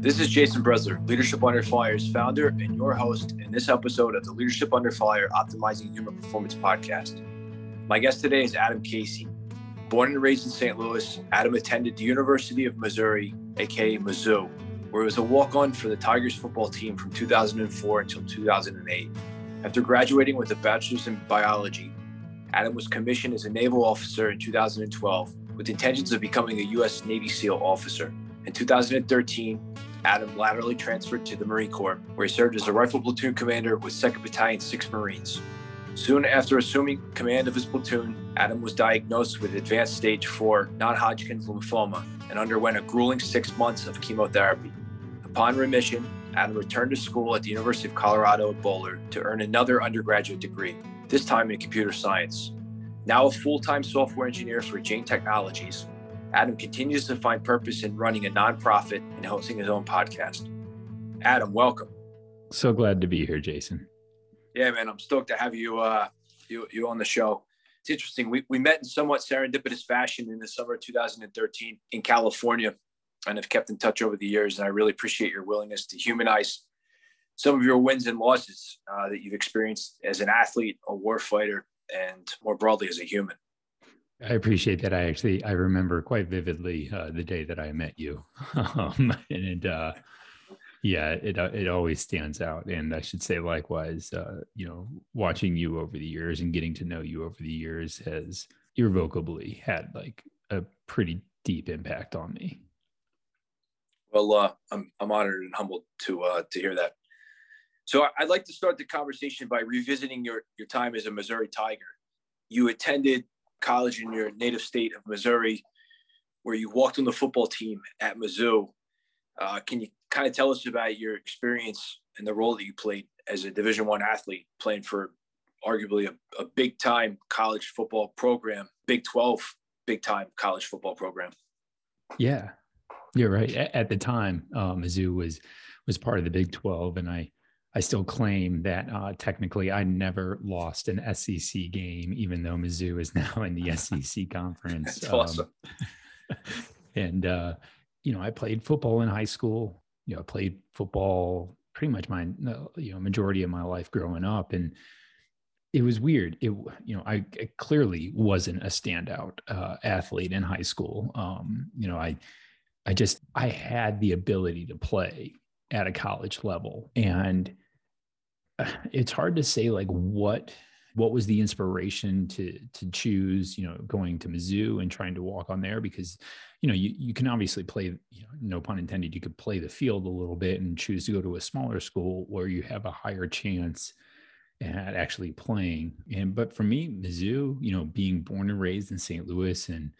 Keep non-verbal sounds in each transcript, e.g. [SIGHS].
This is Jason Brezler, Leadership Under Fire's founder and your host in this episode of the Leadership Under Fire Optimizing Human Performance podcast. My guest today is Adam Casey. Born and raised in St. Louis, Adam attended the University of Missouri, aka Mizzou, where he was a walk on for the Tigers football team from 2004 until 2008. After graduating with a bachelor's in biology, Adam was commissioned as a naval officer in 2012 with intentions of becoming a U.S. Navy SEAL officer. In 2013, Adam laterally transferred to the Marine Corps, where he served as a rifle platoon commander with 2nd Battalion 6 Marines. Soon after assuming command of his platoon, Adam was diagnosed with advanced stage 4 non Hodgkin's lymphoma and underwent a grueling six months of chemotherapy. Upon remission, Adam returned to school at the University of Colorado at Boulder to earn another undergraduate degree, this time in computer science. Now a full time software engineer for Jane Technologies, Adam continues to find purpose in running a nonprofit and hosting his own podcast. Adam, welcome. So glad to be here, Jason. Yeah, man, I'm stoked to have you uh, you you on the show. It's interesting. We we met in somewhat serendipitous fashion in the summer of 2013 in California, and have kept in touch over the years. And I really appreciate your willingness to humanize some of your wins and losses uh, that you've experienced as an athlete, a warfighter, and more broadly as a human. I appreciate that. I actually I remember quite vividly uh, the day that I met you, [LAUGHS] um, and uh, yeah, it uh, it always stands out. And I should say likewise, uh, you know, watching you over the years and getting to know you over the years has irrevocably had like a pretty deep impact on me. Well, uh, I'm I'm honored and humbled to uh, to hear that. So I'd like to start the conversation by revisiting your your time as a Missouri Tiger. You attended college in your native state of Missouri, where you walked on the football team at Mizzou. Uh, can you kind of tell us about your experience and the role that you played as a Division One athlete, playing for arguably a, a big time college football program, Big Twelve, big time college football program? Yeah, you're right. At, the time, uh, Mizzou was was part of the Big Twelve, and I I still claim that uh, technically I never lost an SEC game, even though Mizzou is [LAUGHS] now in the [LAUGHS] SEC conference. That's um, awesome. [LAUGHS] and uh, you know, I played football in high school. You know, I played football pretty much my you know majority of my life growing up, and it was weird. It you know, I, I clearly wasn't a standout uh, athlete in high school. Um, you know, I I just I had the ability to play at a college level and [SIGHS] it's hard to say like what what was the inspiration to to choose you know going to Mizzou and trying to walk on there because you know you, you can obviously play you know no pun intended you could play the field a little bit and choose to go to a smaller school where you have a higher chance at actually playing and but for me Mizzou you know being born and raised in St. Louis and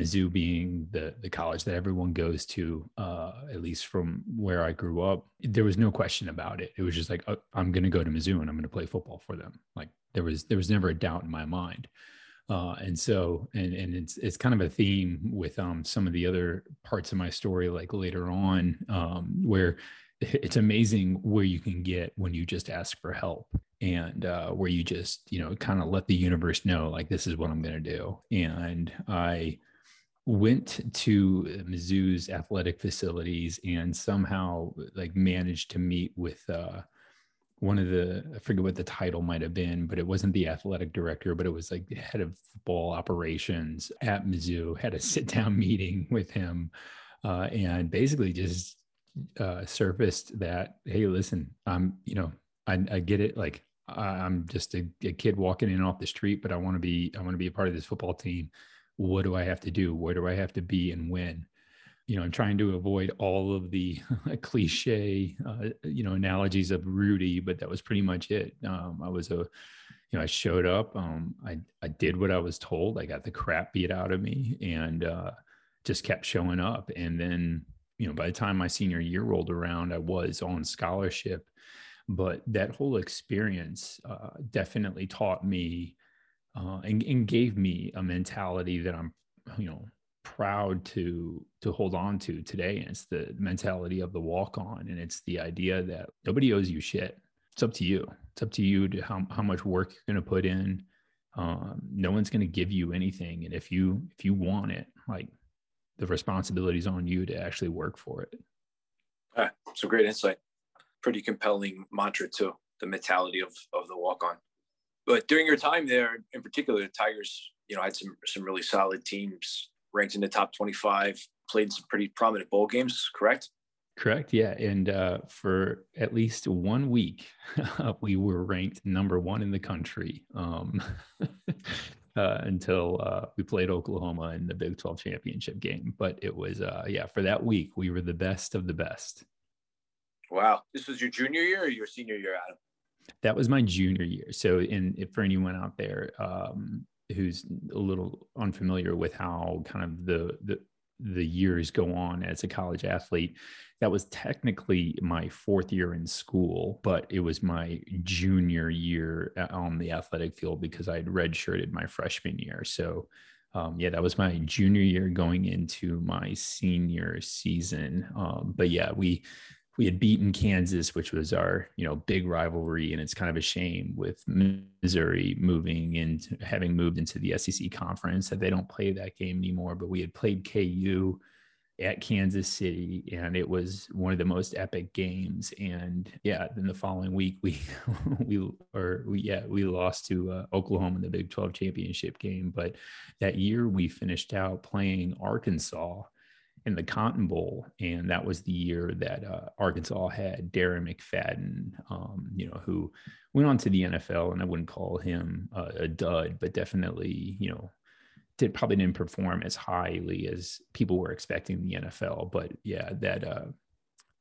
Mizzou being the the college that everyone goes to, uh, at least from where I grew up, there was no question about it. It was just like oh, I'm going to go to Mizzou and I'm going to play football for them. Like there was there was never a doubt in my mind. Uh, and so and and it's it's kind of a theme with um, some of the other parts of my story, like later on, um, where [LAUGHS] it's amazing where you can get when you just ask for help and uh, where you just you know kind of let the universe know like this is what i'm going to do and i went to Mizzou's athletic facilities and somehow like managed to meet with uh, one of the I forget what the title might have been, but it wasn't the athletic director, but it was like the head of football operations at Mizzou. Had a [LAUGHS] sit down meeting with him, uh, and basically just uh, surfaced that hey, listen, I'm you know I, I get it, like I'm just a, a kid walking in off the street, but I want to be I want to be a part of this football team what do I have to do? Where do I have to be and when? You know, I'm trying to avoid all of the [LAUGHS] cliche, uh, you know, analogies of Rudy, but that was pretty much it. Um, I was a, you know, I showed up. Um, I I did what I was told. I got the crap beat out of me, and uh, just kept showing up. And then, you know, by the time my senior year rolled around, I was on scholarship. But that whole experience uh, definitely taught me uh, and, and gave me a mentality that I'm, you know, proud to to hold on to today. And it's the mentality of the walk on, and it's the idea that nobody owes you shit. It's up to you. It's up to you to how how much work you're going to put in. Um, no one's going to give you anything, and if you if you want it, like the responsibility is on you to actually work for it. Ah, a great insight. Pretty compelling mantra too. The mentality of of the walk on. But during your time there, in particular, the Tigers, you know, had some some really solid teams ranked in the top 25, played some pretty prominent bowl games, correct? Correct. Yeah. And uh, for at least one week, [LAUGHS] we were ranked number one in the country um, [LAUGHS] uh, until uh, we played Oklahoma in the Big 12 championship game. But it was, uh, yeah, for that week, we were the best of the best. Wow. This was your junior year or your senior year, Adam? That was my junior year. So, in for anyone out there um, who's a little unfamiliar with how kind of the the the years go on as a college athlete. That was technically my fourth year in school, but it was my junior year uh, on the athletic field because I had redshirted my freshman year. So, um, yeah, that was my junior year going into my senior season. Um, but yeah, we we had beaten Kansas, which was our you know big rivalry, and it's kind of a shame with Missouri moving and having moved into the SEC conference that they don't play that game anymore. But we had played KU at Kansas City, and it was one of the most epic games. And yeah, then the following week we [LAUGHS] we or we yeah we lost to uh, Oklahoma in the Big Twelve championship game. But that year we finished out playing Arkansas in the Cotton Bowl, and that was the year that uh, Arkansas had Darren McFadden, um, you know, who went on to the NFL, and I wouldn't call him a, a dud, but definitely, you know, did probably didn't perform as highly as people were expecting in the NFL. But yeah, that uh,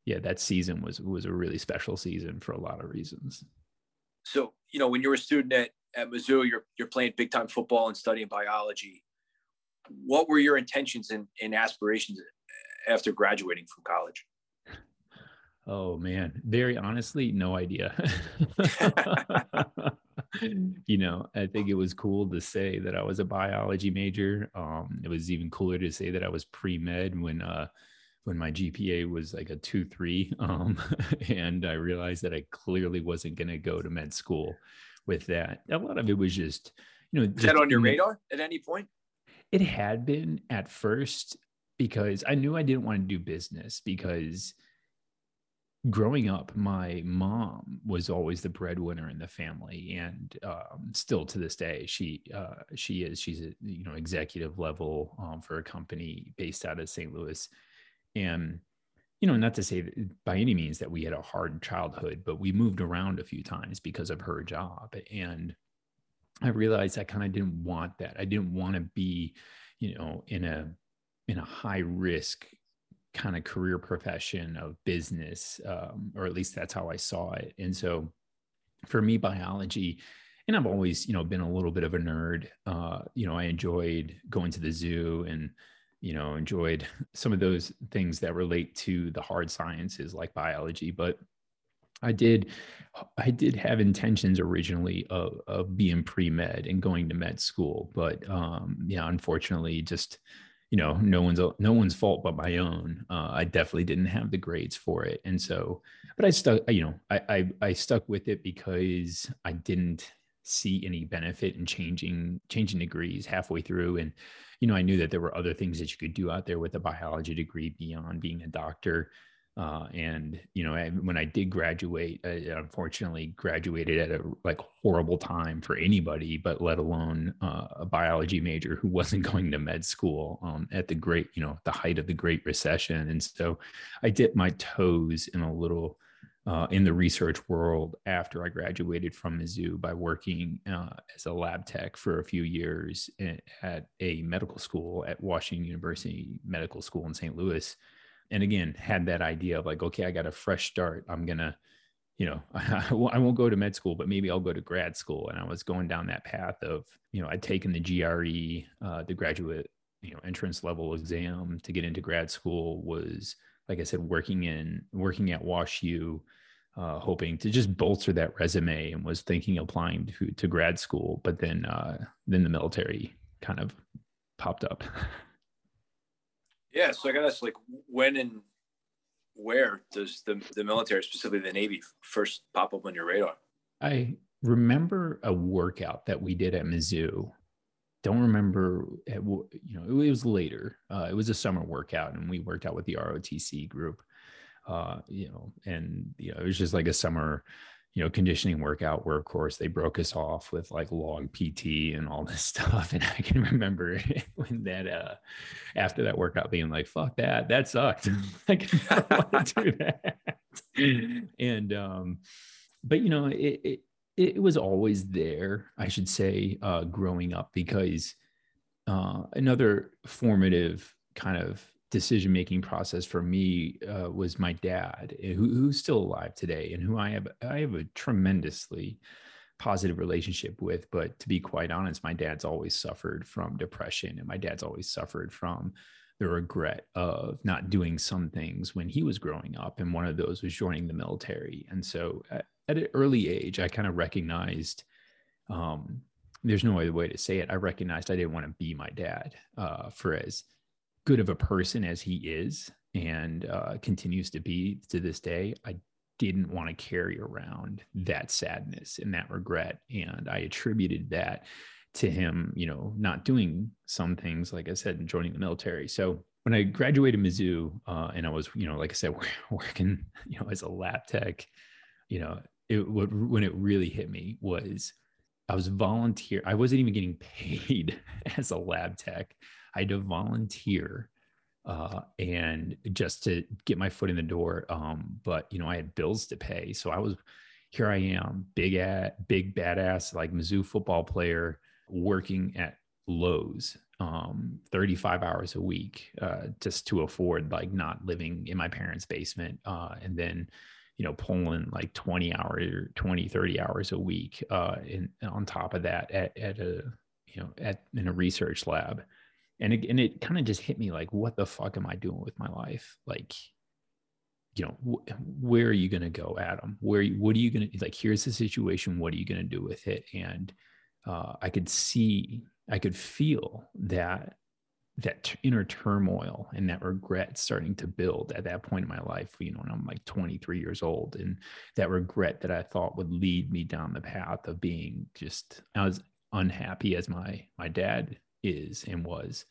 yeah, that season was was a really special season for a lot of reasons. So you know, when you were a student at at Mizzou, you're you're playing big time football and studying biology what were your intentions and, and aspirations after graduating from college? Oh man, very honestly, no idea. [LAUGHS] you know, I think it was cool to say that I was a biology major. Um, it was even cooler to say that I was pre med when uh, when my GPA was like a two three, [LAUGHS] um, and I realized that I clearly wasn't going to go to med school with that. A lot of it was just, you know, was that on your radar at any point? It had been at first because I knew I didn't want to do business because growing up, my mom was always the breadwinner in the family, and um, still to this day, she uh, she is. She's a you know executive level um, for a company based out of St. Louis, and you know, not to say by any means that we had a hard childhood, but we moved around a few times because of her job, and I realized I kind of didn't want that. I didn't want to be, you know, in a in a high risk kind of career profession of business, um, or at least that's how I saw it. And so, for me, biology, and I've always, you know, been a little bit of a nerd. Uh, you know, I enjoyed going to the zoo and you know enjoyed [LAUGHS] some of those things that relate to the hard sciences like biology but I did I did have intentions originally of, of being pre-med and going to med school, but um, yeah, unfortunately, just you know, no one's no one's fault but my own. Uh, I definitely didn't have the grades for it, and so, but I stuck. You know, I, I I stuck with it because I didn't see any benefit in changing changing degrees halfway through, and you know, I knew that there were other things that you could do out there with a biology degree beyond being a doctor. Uh, and you know, I, when I did graduate, I unfortunately graduated at a like horrible time for anybody, but let alone uh, a biology major who [LAUGHS] wasn't going to med school um, at the great, you know, the height of the Great Recession. And so, I dipped my toes in a little uh, in the research world after I graduated from Mizzou by working uh, as a lab tech for a few years at a medical school at Washington University Medical School in St. Louis and again had that idea of like okay i got a fresh start. I'm gonna you know [LAUGHS] I won't go to med school but maybe i'll go to grad school. And i was going down that path of you know i'd taken the gre uh, the graduate you know entrance level exam to get into grad school was like I said, working in working at Wash U, uh, hoping to just bolster that resume, and was thinking applying to to grad school, but then uh, then the military kind of popped up. [LAUGHS] Yeah, so I guess like when and where does the the military, specifically the Navy, first pop up on your radar? I remember a workout that we did at Mizzou. Don't remember you know it was later. Uh, it was a summer workout and we worked out with the rotc group. Uh, you know and you know it was just like a summer you know conditioning workout where of course they broke us off with like log pt and all [LAUGHS] this stuff and i can remember [LAUGHS] when that uh after that workout being like fuck that that sucked. [LAUGHS] Like i want to do that. And um but you know it, it it was always there, I should say, uh, growing up, because uh, another formative kind of decision making process for me uh, was my dad, eh, who, who's still alive today, and who I have I have a tremendously positive relationship with. But to be quite honest, my dad's always suffered from depression, and my dad's always suffered from the regret of not doing some things when he was growing up and one of those was joining the military and so uh, at an early age, I kind of recognized um, there's no other way to say it. I recognized I didn't want to be my dad uh, for as good of a person as he is and uh, continues to be to this day. I didn't want to carry around that sadness and that regret. And I attributed that to him, you know, not doing some things, like I said, and joining the military. So when I graduated Mizzou uh, and I was, you know, like I said, [LAUGHS] working, you know, as a lab tech, you know, it what when it really hit me was I was volunteer. I wasn't even getting [LAUGHS] paid as a lab tech. To volunteer uh, and just to get my foot in the door. Um, but you know, I had bills to pay, so I was here. I am, big at big badass like Mizzou football player, working at Lowe's, um, 35 hours a week, uh, just to afford like not living in my parents' basement, uh, and then you know pulling like 20 hours 20 30 hours a week uh in on top of that at, at a you know at in a research lab and it, and it kind of just hit me like what the fuck am i doing with my life? Like you know wh- where are you going to go adam? Where what are you going to like here's the situation what are you going to do with it? And uh, i could see i could feel that that inner turmoil and that regret starting to build at that point in my life you know when i'm like 23 years old and that regret that i thought would lead me down the path of being just as unhappy as my my dad is and was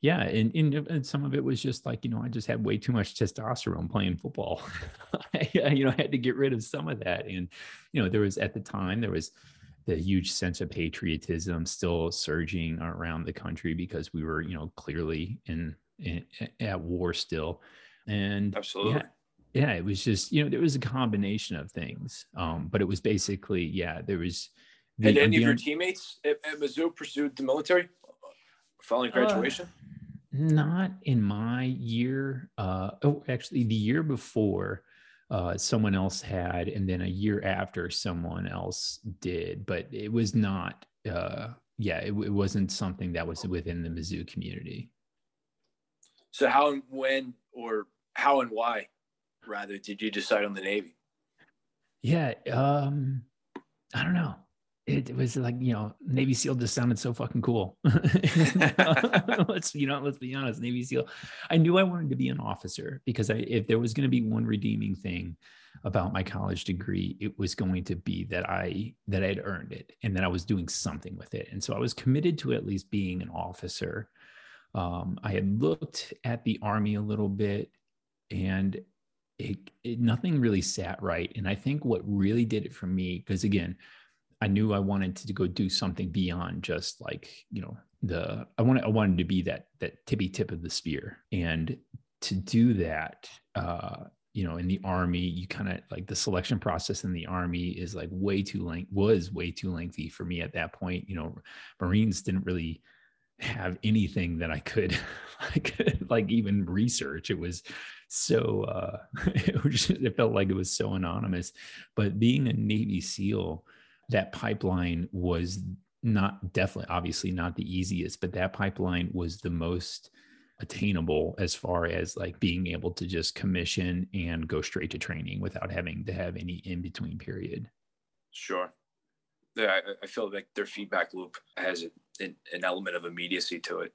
yeah and, and, and some of it was just like you know i just had way too much testosterone playing football [LAUGHS] I, you know i had to get rid of some of that and you know there was at the time there was the huge sense of patriotism still surging around the country because we were, you know, clearly in, in at war still. And absolutely. Yeah, yeah, it was just, you know, there was a combination of things. Um, but it was basically, yeah, there was the, Had any of your teammates at, at Mizzou pursued the military following uh, graduation? Uh, not in my year. Uh, oh, actually, the year before, uh, someone else had, and then a year after someone else did, but it was not. Uh, yeah, it, it wasn't something that was within the Mizzou community. So how and when, or how and why, rather, did you decide on the Navy? Yeah, um, I don't know it, was like you know navy seal just sounded so fucking cool. [LAUGHS] Let's you know let's be honest navy seal. I knew i wanted to be an officer because i if there was going to be one redeeming thing about my college degree it was going to be that i that i'd earned it and that i was doing something with it. And so i was committed to at least being an officer. Um, i had looked at the army a little bit and it, it nothing really sat right. And i think what really did it for me because again I knew I wanted to go do something beyond just like, you know, the I wanted I wanted to be that that tippy tip of the spear. And to do that, uh, you know, in the army, you kind of like the selection process in the army is like way too length was way too lengthy for me at that point. You know, Marines didn't really have anything that I could [LAUGHS] could like even research. It was so uh [LAUGHS] it, was just, it felt like it was so anonymous. But being a Navy SEAL, that pipeline was not definitely obviously not the easiest but that pipeline was the most attainable as far as like being able to just commission and go straight to training without having to have any in between period. Sure. Yeah, I, I feel like their feedback loop has an, an element of immediacy to it.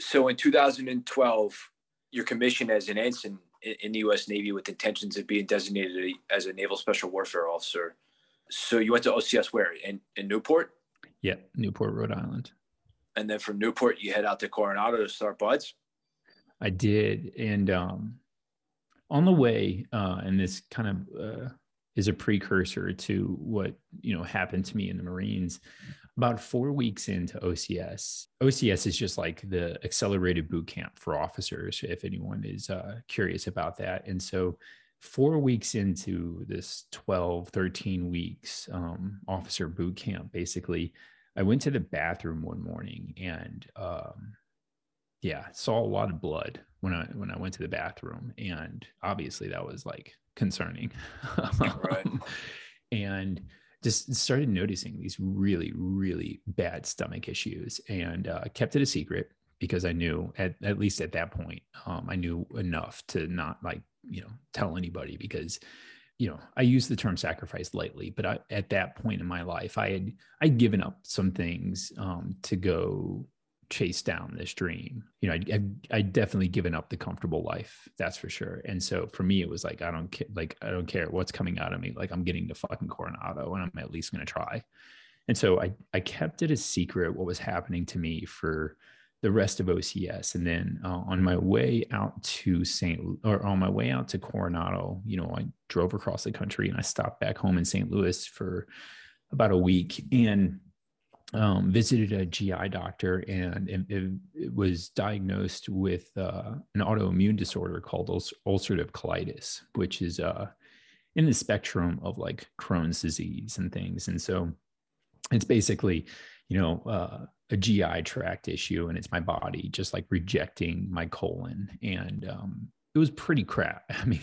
So in 2012, you're commissioned as an ensign in the U.S. Navy with intentions of being designated as a naval special warfare officer. So you went to OCS where in, in Newport? Yeah, Newport, Rhode Island. And then from Newport, you head out to Coronado to start Buds. I did, and um, on the way, uh, and this kind of uh, is a precursor to what you know happened to me in the Marines. About four weeks into OCS, OCS is just like the accelerated boot camp for officers. If anyone is uh, curious about that, and so four weeks into this 12 13 weeks um, officer boot camp basically i went to the bathroom one morning and um, yeah saw a lot of blood when i when i went to the bathroom. And obviously that was like concerning. Right. [LAUGHS] and just started noticing these really really bad stomach issues. And uh, kept it a secret because i knew at, at least at that point um, i knew enough to not like you know tell anybody because you know i use the term sacrifice lightly but I, at that point in my life i had i'd given up some things um, to go chase down this dream. You know, I I definitely given up the comfortable life, that's for sure. And so for me, it was like I don't care, like I don't care what's coming out of me. Like I'm getting to fucking Coronado, and I'm at least going to try. And so I I kept it a secret what was happening to me for the rest of OCS. And then uh, on my way out to St. or on my way out to Coronado, you know, I drove across the country and I stopped back home in St. Louis for about a week and um, visited a GI doctor and it, it, was diagnosed with uh, an autoimmune disorder called ulcerative colitis, which is uh, in the spectrum of like Crohn's disease and things. And so it's basically, you know, uh, a GI tract issue and it's my body just like rejecting my colon. And um, it was pretty crap. [LAUGHS] I mean,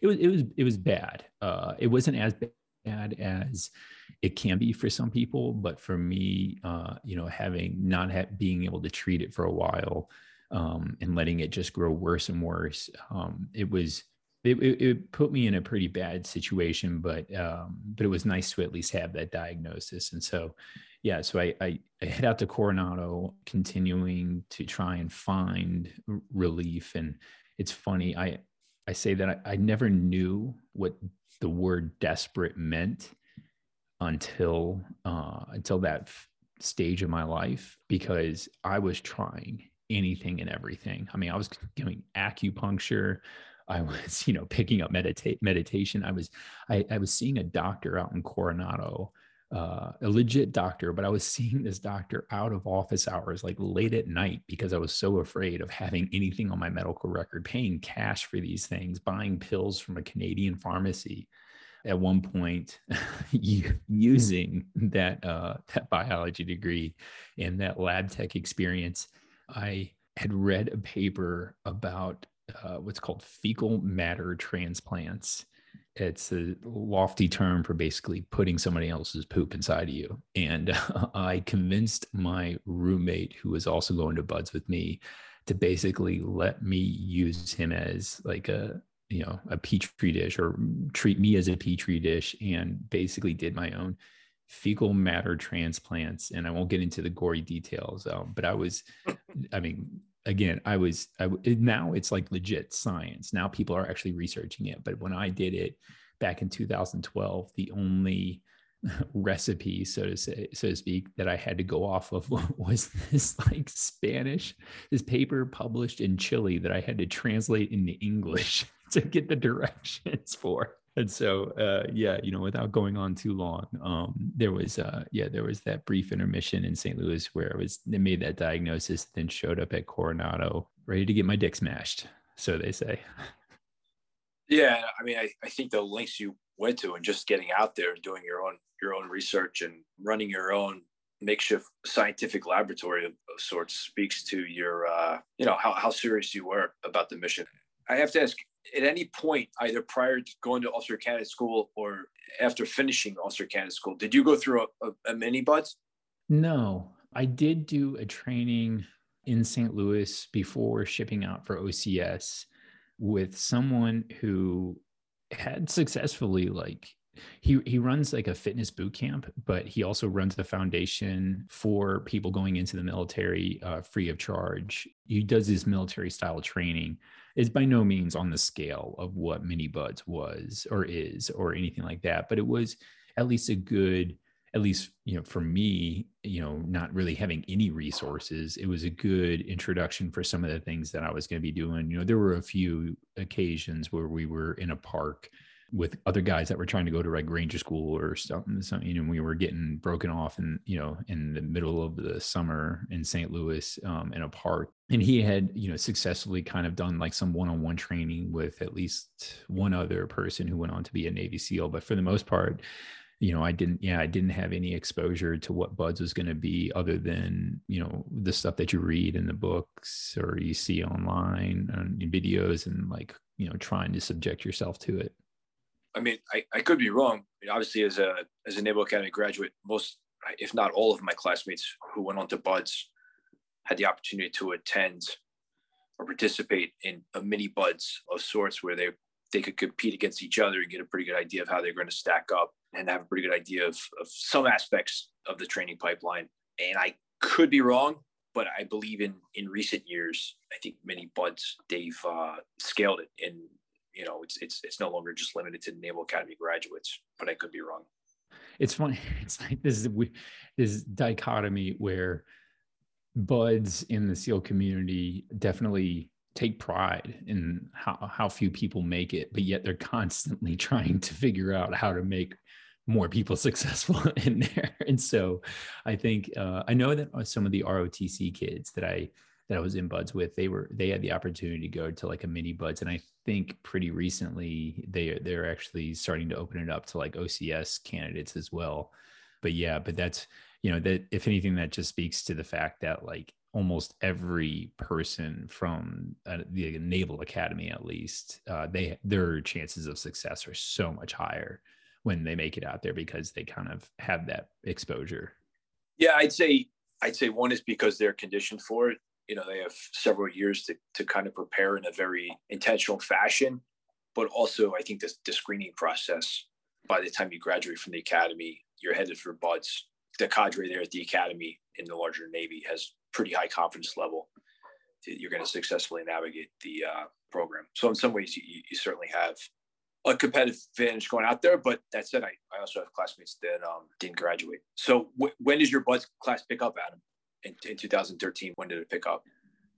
it was, it was, it was bad. Uh, it wasn't as bad as it can be for some people but for me uh, you know having not ha- being able to treat it for a while um, and letting it just grow worse and worse um, it was it, it, it, put me in a pretty bad situation but um, but it was nice to at least have that diagnosis and so yeah so I, I, I head out to coronado continuing to try and find relief and it's funny i i say that I, I never knew what the word desperate meant until uh, until that f- stage of my life because I was trying anything and everything. I mean, I was doing acupuncture. I [LAUGHS] was, you know, picking up medita- meditation. I was, I, I was seeing a doctor out in Coronado, uh, a legit doctor, but I was [LAUGHS] seeing this doctor out of office hours, like late at night, because I was so afraid of having anything on my medical record, paying cash for these things, buying pills from a Canadian pharmacy at one point [LAUGHS] using that uh, that biology degree and that lab tech experience, I had read a paper about uh, what's called fecal matter transplants. It's a lofty term for basically putting somebody else's poop inside of you. And [LAUGHS] I convinced my roommate, who was also going to BUD/S with me, to basically let me use him as like a you know a petri dish or treat me as a petri dish and basically did my own fecal matter transplants and i won't get into the gory details um, but i was i mean again i was I, now it's like legit science now people are actually researching it but when i did it back in 2012 the only [LAUGHS] recipe so to say so to speak that i had to go off of [LAUGHS] was this like spanish this paper published in chile that i had to translate into english [LAUGHS] to get the directions for. And so, uh, yeah, you know, without going on too long, um, there was, uh, yeah, there was that brief intermission in St. Louis where I was, they made that diagnosis, then showed up at Coronado, ready to get my dick smashed. So they say. Yeah, I mean, I, I think the links you went to and just getting out there and doing your own your own research and running your own makeshift scientific laboratory of, of sorts speaks to your uh, you know how, how serious you were about the mission i have to ask at any point, either prior to going to officer candidate school or after finishing officer candidate school, did you go through a, a, a mini BUD/S? No, I did do a training. in St. Louis before shipping out for OCS with someone who had successfully like he he runs like a fitness boot camp, but he also runs the foundation for people going into the military uh, free of charge. He does this military style training. Is by no means on the scale of what Mini Buds was or is or anything like that, but it was at least a good at least you know for me you know not really having any resources it was a good introduction for some of the things that i was going to be doing. You know there were a few occasions where we were in a park with other guys that were trying to go to like ranger school or something, something you know we were getting broken off and you know in the middle of the summer in st louis um, in a park. And he had you know successfully kind of done like some one-on-one training with at least one other person who went on to be a navy seal. But for the most part you know i didn't yeah i didn't have any exposure to what buds was going to be other than you know the stuff that you read in the books or you see online and videos and like you know trying to subject yourself to it I mean, I, I could be wrong. I mean, obviously, as a as a Naval Academy graduate, most, if not all, of my classmates who went on to Buds had the opportunity to attend or participate in a mini Buds of sorts, where they they could compete against each other and get a pretty good idea of how they're going to stack up and have a pretty good idea of, of some aspects of the training pipeline. And I could be wrong, but I believe in in recent years, I think mini buds they've uh, scaled it in you know, it's it's it's no longer just limited to Naval Academy graduates. But I could be wrong. It's funny. [LAUGHS] It's like this this dichotomy where buds in the SEAL community definitely take pride in how, how few people make it, but yet they're constantly [LAUGHS] trying to figure out how to make more people [LAUGHS] successful in there. And so I think uh, I know that some of the ROTC kids that I that I was in buds with, they were they had the opportunity to go to like a mini buds, and I think pretty recently they they're actually starting to open it up to like OCS candidates as well. But yeah, but that's you know that if anything, that just speaks to the fact that like almost every person from uh, the Naval Academy, at least, uh, they their chances of success are so much higher when they make it out there because they kind of have that exposure. Yeah, I'd say I'd say one is because they're conditioned for it you know they have several years to, to kind of prepare in a very intentional fashion. But also i think this the screening process by the time you graduate from the academy you're headed for buds. The cadre there at the academy in the larger navy has pretty high confidence level you're going to successfully navigate the uh, program. So in some ways you, you, certainly have a competitive advantage going out there. But that said i, I also have classmates that um, didn't graduate. So w- when does your buds class pick up adam in, in 2013? When did it pick up?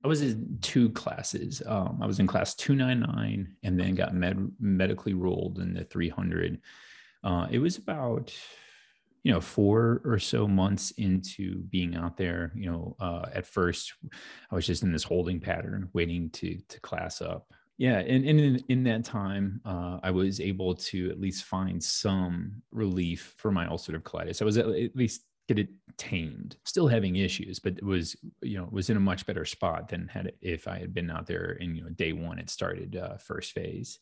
I was in two classes. Um, I was in class 299 and then got med- medically rolled in the 300. Uh, it was about, you know, four or so months into being out there. You know, uh, at first, I was just in this holding pattern, waiting to to class up. Yeah, and, and in, in that time, uh, I was able to at least find some relief for my ulcerative colitis. I was at, at least get it tamed. Still having issues but it was you know was in a much better spot than had it, if i had been out there in you know day one it started uh, first phase.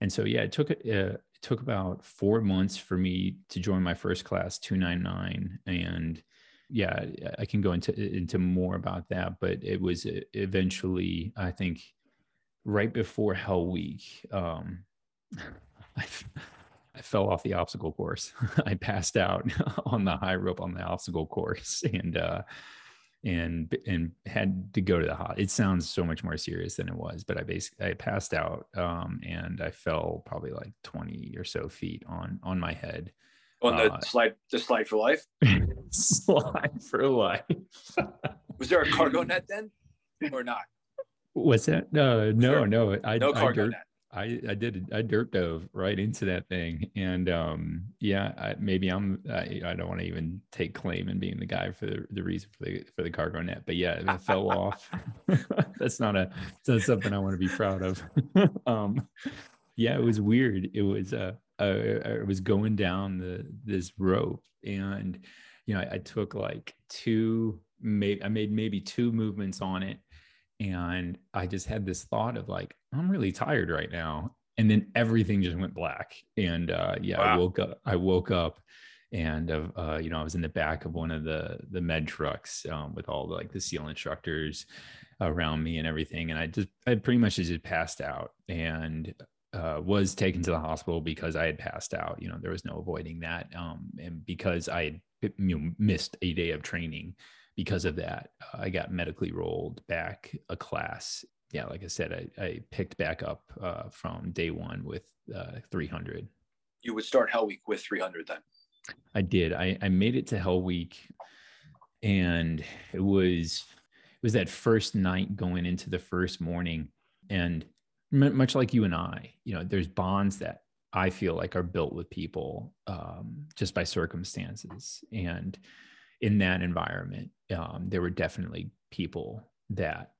And so yeah it took uh, it took about four months for me to join my first class 299 and yeah i can go into into more about that but it was uh, eventually i think right before hell week um [LAUGHS] I, I fell off the obstacle course. [LAUGHS] I passed out [LAUGHS] on the high rope on the obstacle course [LAUGHS] and uh and and had to go to the hot. It sounds so much more serious than it was, but I basically I passed out um and I fell probably like 20 or so feet on on my head. On the uh, slide the slide for life? slide for life. was there a cargo net then or not? Was that? Uh, no, no. I, no cargo I net. I, I did I dirt dove right into that thing and um yeah I, maybe I'm I, I don't want to even take claim in being the guy for the, the reason for the for the cargo net but yeah it fell off [LAUGHS] that's not a that's something I want to be proud of. [LAUGHS] Um yeah it was weird. It was uh I, I was going down the this rope and you know I, I took like two maybe I made maybe two movements on it and I just had this thought of like, I'm really tired right now. And then everything just went black. And uh, yeah, wow. I woke up, I woke up and uh, you know I was in the back of one of the the med trucks um, with all the, like the SEAL instructors around me and everything, and I just I pretty much just passed out and uh, was taken to the hospital because I had passed out. You know, there was no avoiding that, um, and because I had you know missed a day of training because of that, uh, I got medically rolled back a class. Yeah, like I said, I, I picked back up uh, from day one with uh, 300. You would start Hell Week with 300 then. I did. I, I made it to Hell Week, and it was it was that first night going into the first morning, and much like you and I, you know, there's bonds that I feel like are built with people um, just by circumstances, and in that environment, um, there were definitely people that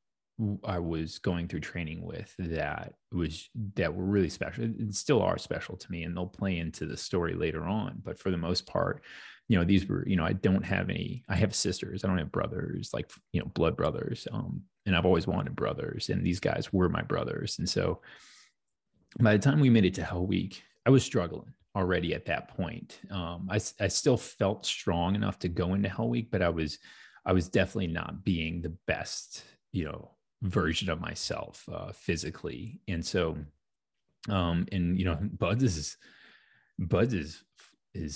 I was going through training with that was that were really special and still are special to me and they'll play into the story later on but for the most part you know these were you know I don't have any I have sisters I don't have brothers like you know blood brothers um and I've always wanted brothers and these guys were my brothers and so by the time we made it to Hell Week I was struggling already at that point. Um I I still felt strong enough to go into Hell Week but I was I was definitely not being the best you know version of myself uh, physically. And so um and you know buds is buds is is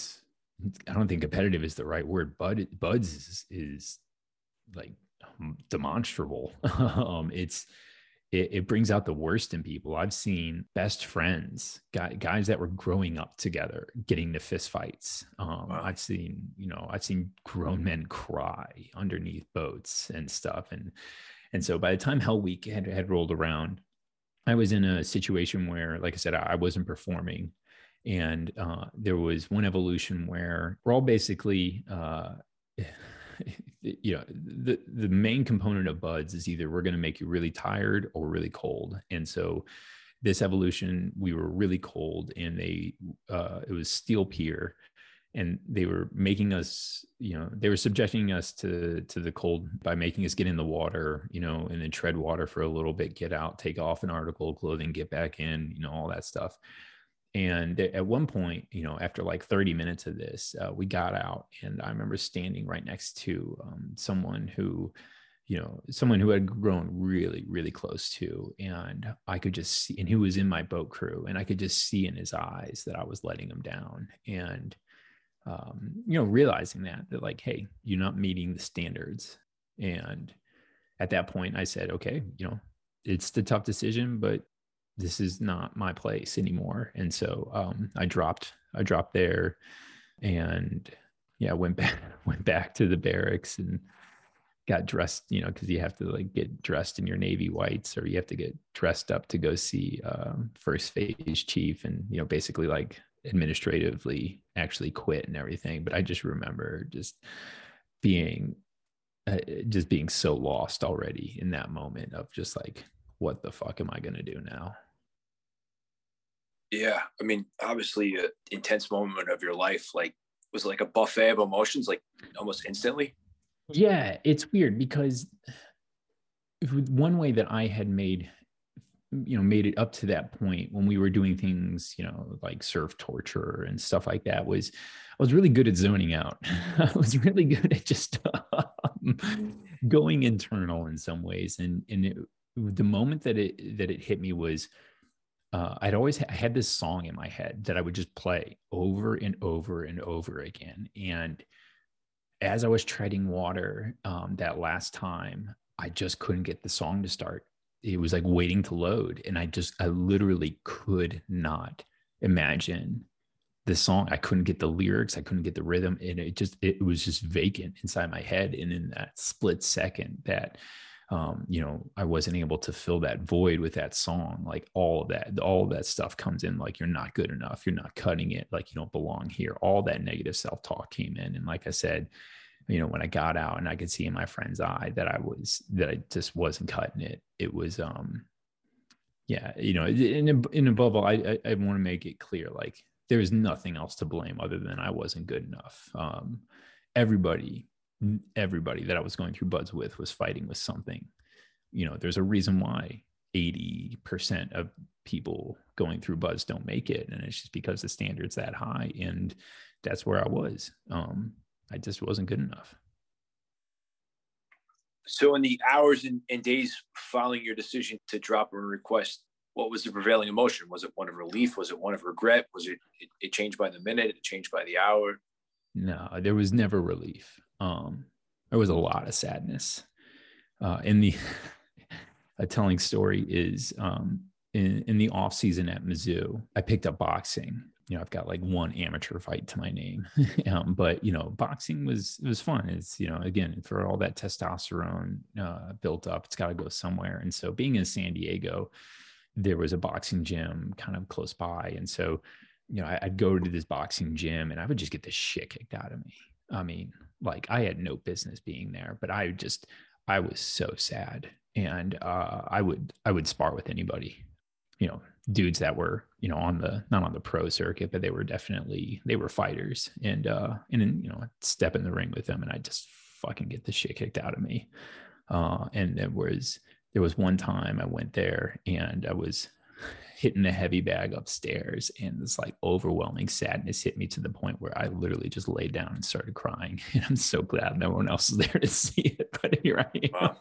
i don't think competitive is the right word. Bud buds is, is like demonstrable. [LAUGHS] Um it's it, it, brings out the worst in people i've seen best friends guy, guys that were growing up together getting into fist fights um, wow. i've seen you know i've seen grown men cry underneath boats and stuff and and so by the time Hell Week had, had rolled around, I was in a situation where, like I said, I wasn't performing. And uh, there was one evolution where we're all basically, uh, [LAUGHS] you know, the, the main component of buds is either we're going to make you really tired or really cold. And so this evolution, we were really cold and they, uh, it was steel pier and they were making us you know they were subjecting us to to the cold by making us get in the water you know and then tread water for a little bit get out take off an article of clothing get back in you know all that stuff and at one point you know after like 30 minutes of this uh, we got out and i remember standing right next to um, someone who you know someone who had grown really really close to and i could just see and he was in my boat crew and i could just see in his eyes that i was letting him down and um, you know, realizing that that like, hey, you're not meeting the standards. And at that point, I said, okay, you know, it's the tough decision, but this is not my place anymore. And so um, I dropped, I dropped there, and yeah, went [LAUGHS] back, went back to the barracks and got dressed, you know, because you have to like get dressed in your navy whites, or you have to get dressed up to go see um, first phase chief, and you know, basically like administratively actually quit and everything but i just remember just being uh, just being so lost already in that moment of just like what the fuck am i going to do now? Yeah i mean obviously an intense moment of your life like was like a buffet of emotions like almost instantly? Yeah it's weird because one way that i had made you know made it up to that point when we were doing things you know like surf torture and stuff like that was i was really good at zoning out. [LAUGHS] I was really good at just [LAUGHS] um, going internal in some ways and and it, the moment that it that it hit me was uh, I'd always I had this song in my head that I would just play over and over and over again. And as I was treading water um, that last time, I just couldn't get the song to start. It was like waiting to load and i just i literally could not imagine the song. I couldn't get the lyrics i couldn't get the rhythm and it just it was just vacant inside my head. And in that split second that um, you know i wasn't able to fill that void with that song like all of that all of that stuff comes in like you're not good enough you're not cutting it like you don't belong here all that negative self-talk came in and like i said you know, when I got out and I could see in my friend's eye that I was that I just wasn't cutting it. It was um yeah, you know, and, and above all, I, I, I want to make it clear like there is nothing else to blame other than I wasn't good enough. Um, everybody, everybody that I was going through buds with was fighting with something. You know, there's a reason why 80% of people going through buds don't make it. And it's just because the standard's that high. And that's where I was. Um, I just wasn't good enough. So, in the hours and, and days following your decision to drop a request, what was the prevailing emotion? Was it one of relief? Was it one of regret? Was it it, it changed by the minute? It changed by the hour? No, there was never relief. Um, there was a lot of sadness. Uh, in the [LAUGHS] a telling story is um, in in the off season at Mizzou, I picked up boxing you know, I've got like one amateur fight to my name. [LAUGHS] um, but you know, boxing was it was fun. It's you know, again, for all that testosterone uh, built up, it's got to go somewhere. And so, being in San Diego, there was a boxing gym kind of close by, and so you know, I, I'd go to this boxing gym, and I would just get the shit kicked out of me. I mean, like I had no business being there, but I just I was so sad, and uh, I would I would spar with anybody you know dudes that were you know on the not on the pro circuit but they were definitely they were fighters. And uh and then you know I'd step in the ring with them and i just fucking get the shit kicked out of me. Uh and there was there was one time i went there and i was hitting the heavy bag upstairs and this like overwhelming sadness hit me to the point where i literally just laid down and started crying [LAUGHS] and i'm so glad no one else was there to [LAUGHS] see it but here i am wow.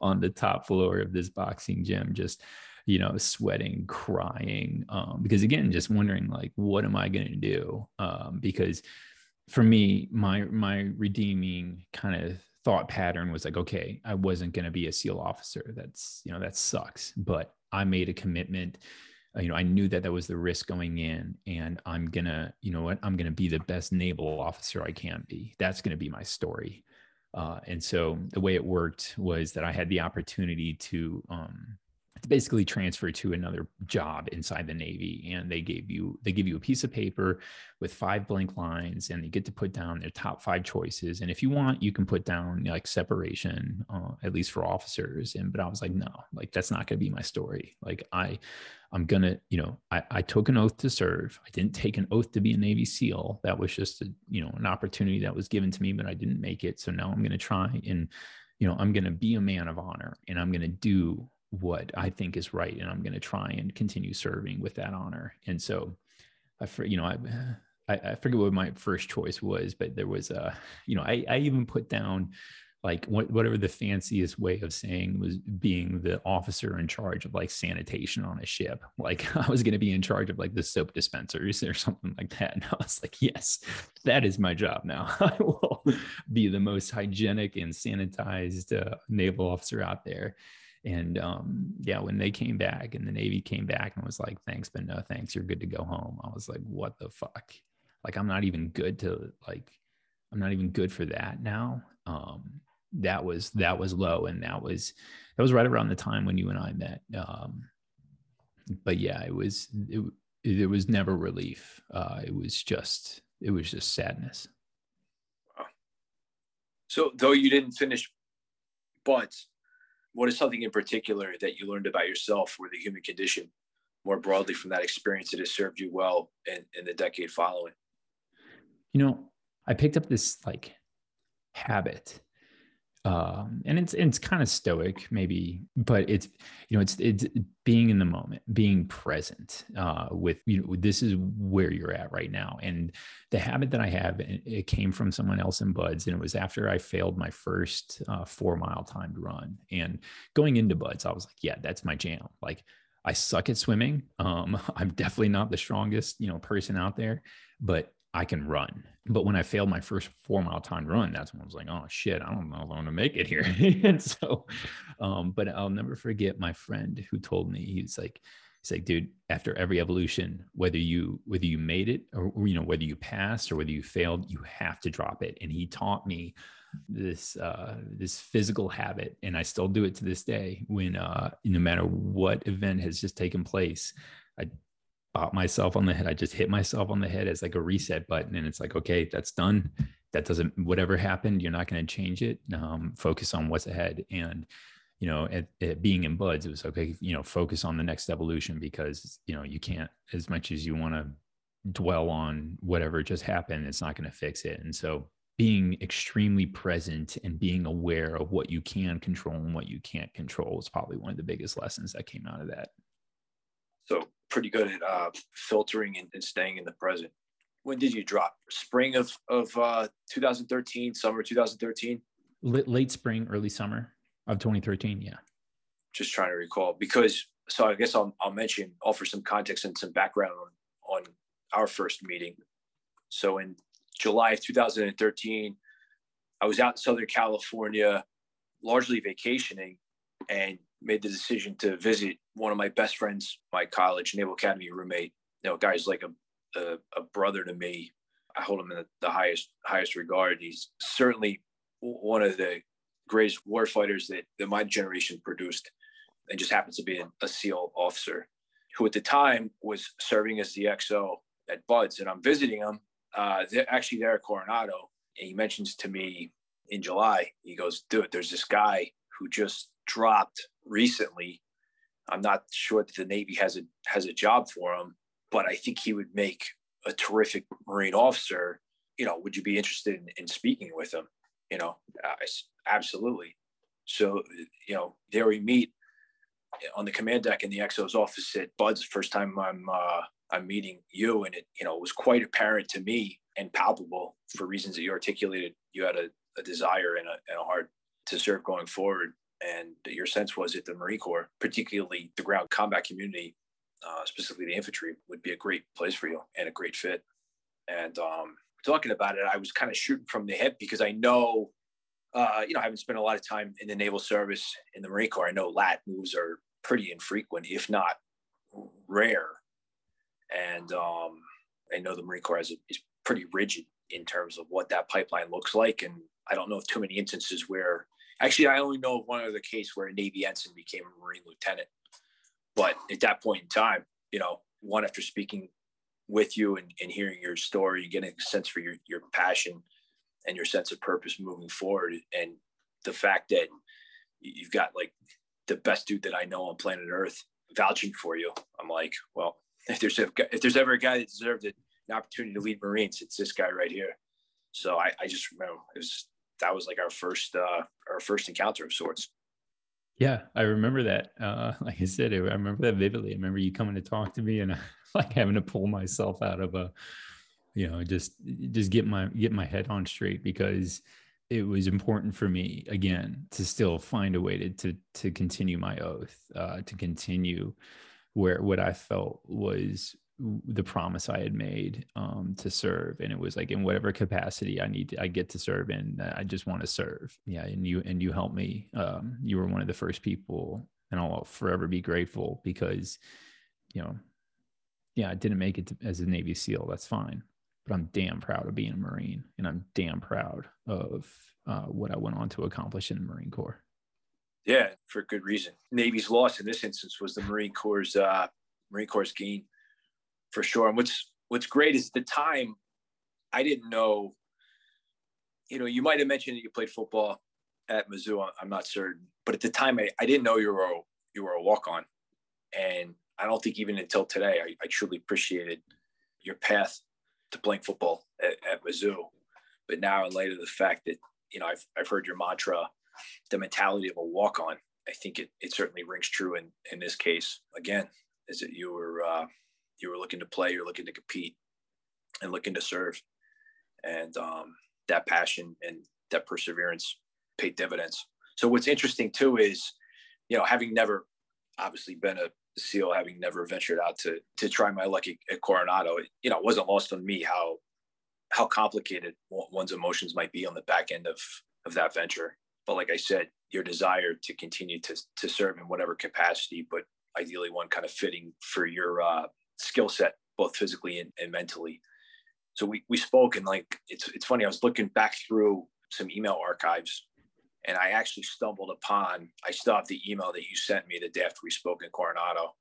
on the top floor of this boxing gym just you know, sweating, crying, um, because again, just wondering like, what am I going to do? Um, because for me, my my redeeming kind of thought pattern was like, okay, I wasn't going to be a SEAL officer. That's you know that sucks, but I made a commitment. Uh, you know, I knew that that was the risk going in, and I'm gonna, you know what, I'm gonna be the best naval officer I can be. That's gonna be my story. Uh, and so the way it worked was that I had the opportunity to um, basically transfer to another job inside the navy and they gave you they give you a piece of paper with five blank lines and you get to put down their top five choices. And if you want you can put down like separation uh, at least for officers. And but i was like no like that's not going to be my story. Like i i'm gonna you know I, I took an oath to serve. I didn't take an oath to be a navy seal. That was just a you know an opportunity that was given to me but i didn't make it. So now i'm to try and you know i'm to be a man of honor and i'm to do what I think is right, and I'm going to try and continue serving with that honor. And so, I, you know, I, I, forget what my first choice was, but there was a, you know, I, I even put down like whatever the fanciest way of saying was being the officer in charge of like sanitation on a ship. Like [LAUGHS] I was going to be in charge of like the soap dispensers or something like that. [LAUGHS] And I was like, yes, that is my job now. [LAUGHS] I will be the most hygienic and sanitized uh, naval officer out there. And um, yeah, when they came back and the Navy came back and was like, thanks, but no thanks, you're good to go home. I was like, what the fuck? Like, I'm not even good to like, I'm not even good for that now. Um, that was that was low, and that was that was right around the time when you and I met. Um, but yeah, it was it, it was never relief. Uh, it was just it was just sadness. So though you didn't finish, but what is something in particular that you learned about yourself or the human condition more broadly from that experience that has served you well in, in the decade following? You know, I picked up this like habit um, and it's it's kind of stoic maybe but it's you know it's it's being in the moment being present uh, with you know this is where you're at right now. And the habit that i have it came from someone else in BUD/S and it was after i failed my first uh, four mile timed run. And going into buds i was like yeah that's my jam. Like i suck at swimming. Um, [LAUGHS] i'm definitely not the strongest you know person out there but I can run. But when I failed my first four mile time run, that's when I was like, oh shit, I don't know if I'm going to make it here. [LAUGHS] and so, um, but I'll never forget my friend who told me, he's like, he's like, dude, after every evolution, whether you, whether you made it or, you know, whether you passed or whether you failed, you have to drop it. And he taught me this, uh, this physical habit. And I still do it to this day when, uh, no matter what event has just taken place, I bop myself on the head. I just hit myself on the head as like a reset button. And it's like, okay, that's done. That doesn't, whatever happened, you're not going to change it. Um, focus on what's ahead. And, you know, at, at being in BUD/S, it was okay, you know, focus on the next evolution because, you know, you can't, as much as you want to dwell on whatever just happened, it's not going to fix it. And so being extremely present and being aware of what you can control and what you can't control is probably one of the biggest lessons that came out of that. So pretty good at uh, filtering and, and, staying in the present. when did you drop? Spring of of uh, 2013, summer 2013. Late, late spring, early summer of 2013. Yeah. Just trying to recall because so I guess I'll I'll mention offer some context and some background on on our first meeting. So in July of 2013, I was out in Southern California, largely vacationing, and made the decision to visit one of my best friends, my college Naval Academy roommate. You know, guy's like a, a, a brother to me. I hold him in the, highest highest regard. He's certainly one of the greatest warfighters that, that my generation produced, and just happens to be a, a SEAL officer who at the time was serving as the XO at BUD/S. And I'm visiting him, uh, actually there at Coronado. And he mentions to me in July, he goes, dude, there's this guy who just dropped recently. I'm not sure that the Navy has a has a job for him, but I think he would make a terrific Marine officer. You know, would you be interested in, in speaking with him? You know, absolutely. So, you know, there we meet on the command deck in the XO's office at BUD/S. First time I'm uh, I'm meeting you, and it you know was quite apparent to me and palpable for reasons that you articulated. You had a, a desire and a, and a heart to serve going forward, and your sense was that the Marine Corps, particularly the ground combat community, uh, specifically the infantry, would be a great place for you and a great fit. And um, talking about it, I was kind of shooting from the hip because I know, uh, you know, I haven't spent a lot of time in the naval service in the Marine Corps. I know lat moves are pretty infrequent, if not rare. And um, I know the Marine Corps is, is pretty rigid in terms of what that pipeline looks like. And I don't know of too many instances where Actually, I only know of one other case where a Navy ensign became a Marine lieutenant. But at that point in time, you know, one after speaking with you and, and hearing your story, getting a sense for your, your passion and your sense of purpose moving forward. And the fact that you've got like the best dude that I know on planet Earth vouching for you. I'm like, well, if there's if there's ever a guy that deserved an opportunity to lead Marines, it's this guy right here. So I, I just remember it was that was like our first uh, our first encounter of sorts. Yeah, I remember that. Uh, [LAUGHS] like I said, I remember that vividly. I remember you coming to talk to me and [LAUGHS] like having to pull myself out of a, you know, just just get my get my head on straight because it was important for me again to still find a way to to to continue my oath, uh, to continue where what I felt was the promise I had made um, to serve, and it was like in whatever capacity I need, to, I get to serve in. I just want to serve. Yeah, and you and you helped me. Um, you were one of the first people, and I'll forever be grateful because, you know, yeah, I didn't make it to, as a Navy SEAL. That's fine, but I'm damn proud of being a Marine, and I'm damn proud of uh, what I went on to accomplish in the Marine Corps. Yeah, for good reason. Navy's loss in this instance was the Marine Corps' uh, Marine Corps' gain for sure. And what's what's great is the time I didn't know. You know, you might have mentioned that you played football at Mizzou. I'm not certain, but at the time, I, I didn't know you were a, you were a walk on, and I don't think even until today I, I truly appreciated your path to playing football at, at Mizzou. But now, in light of the fact that you know I've I've heard your mantra, the mentality of a walk on, I think it it certainly rings true in in this case. Again, is that you were uh, you were looking to play, you're looking to compete, and looking to serve, and um, that passion and that perseverance paid dividends. So what's interesting too is, you know, having never obviously been a SEAL, having never ventured out to to try my luck at Coronado, you know, it wasn't lost on me how how complicated one's emotions might be on the back end of of that venture. But like I said, your desire to continue to to serve in whatever capacity, but ideally one kind of fitting for your uh, skill set, both physically and, and mentally. So we, we spoke and like, it's, it's funny. I was looking back through some email archives and I actually stumbled upon, I still have the email that you sent me the day after we spoke in Coronado.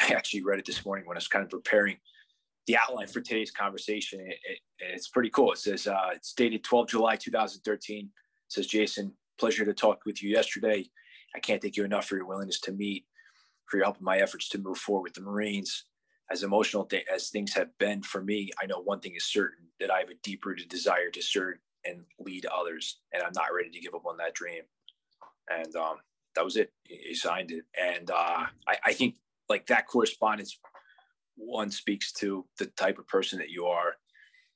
I actually read it this morning when I was kind of preparing the outline for today's conversation. It, it, it's pretty cool. It says, uh, it's dated 12 July 2013. It says, Jason, pleasure to talk with you yesterday. I can't thank you enough for your willingness to meet, for your help in my efforts to move forward with the Marines as emotional th- as things have been for me, I know one thing is certain that I have a deep rooted desire to serve and lead others, and I'm not ready to give up on that dream. And um, that was it. He signed it, and uh, I, I think like that correspondence one speaks to the type of person that you are,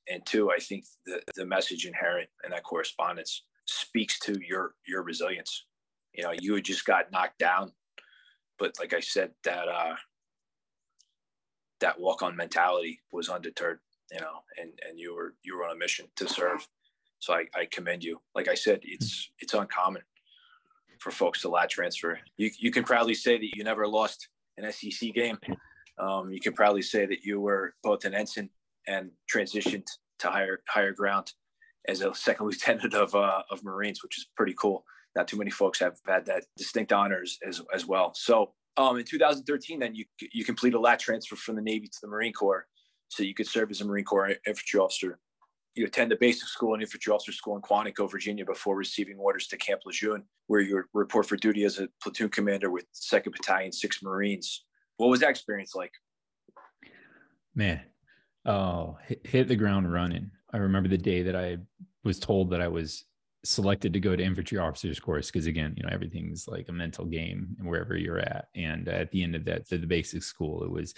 and two, I think the the message inherent in that correspondence speaks to your your resilience. You know, you had just got knocked down, but like I said, that uh, that walk on mentality was undeterred. You know, and and you were you were on a mission to serve. So I, I commend you. Like I said, it's it's uncommon for folks to lat transfer. You you can proudly say that you never lost an SEC game. Um, you can proudly say that you were both an ensign and transitioned to higher higher ground as a second [LAUGHS] lieutenant of uh, of Marines, which is pretty cool. Not too many folks have had that distinct honors as as well. So um, in 2013, then you you complete a lat transfer from the Navy to the Marine Corps, so you could serve as a Marine Corps infantry officer. You attend the basic school and infantry officer school in Quantico, Virginia, before receiving orders to Camp Lejeune, where you report for duty as a platoon commander with 2nd Battalion, 6 Marines. What was that experience like? Man, oh, hit, hit the ground running. I remember the day that I was told that I was selected to go to infantry officers course because again you know everything's like a mental game and wherever you're at and at the end of that the, the basic school it was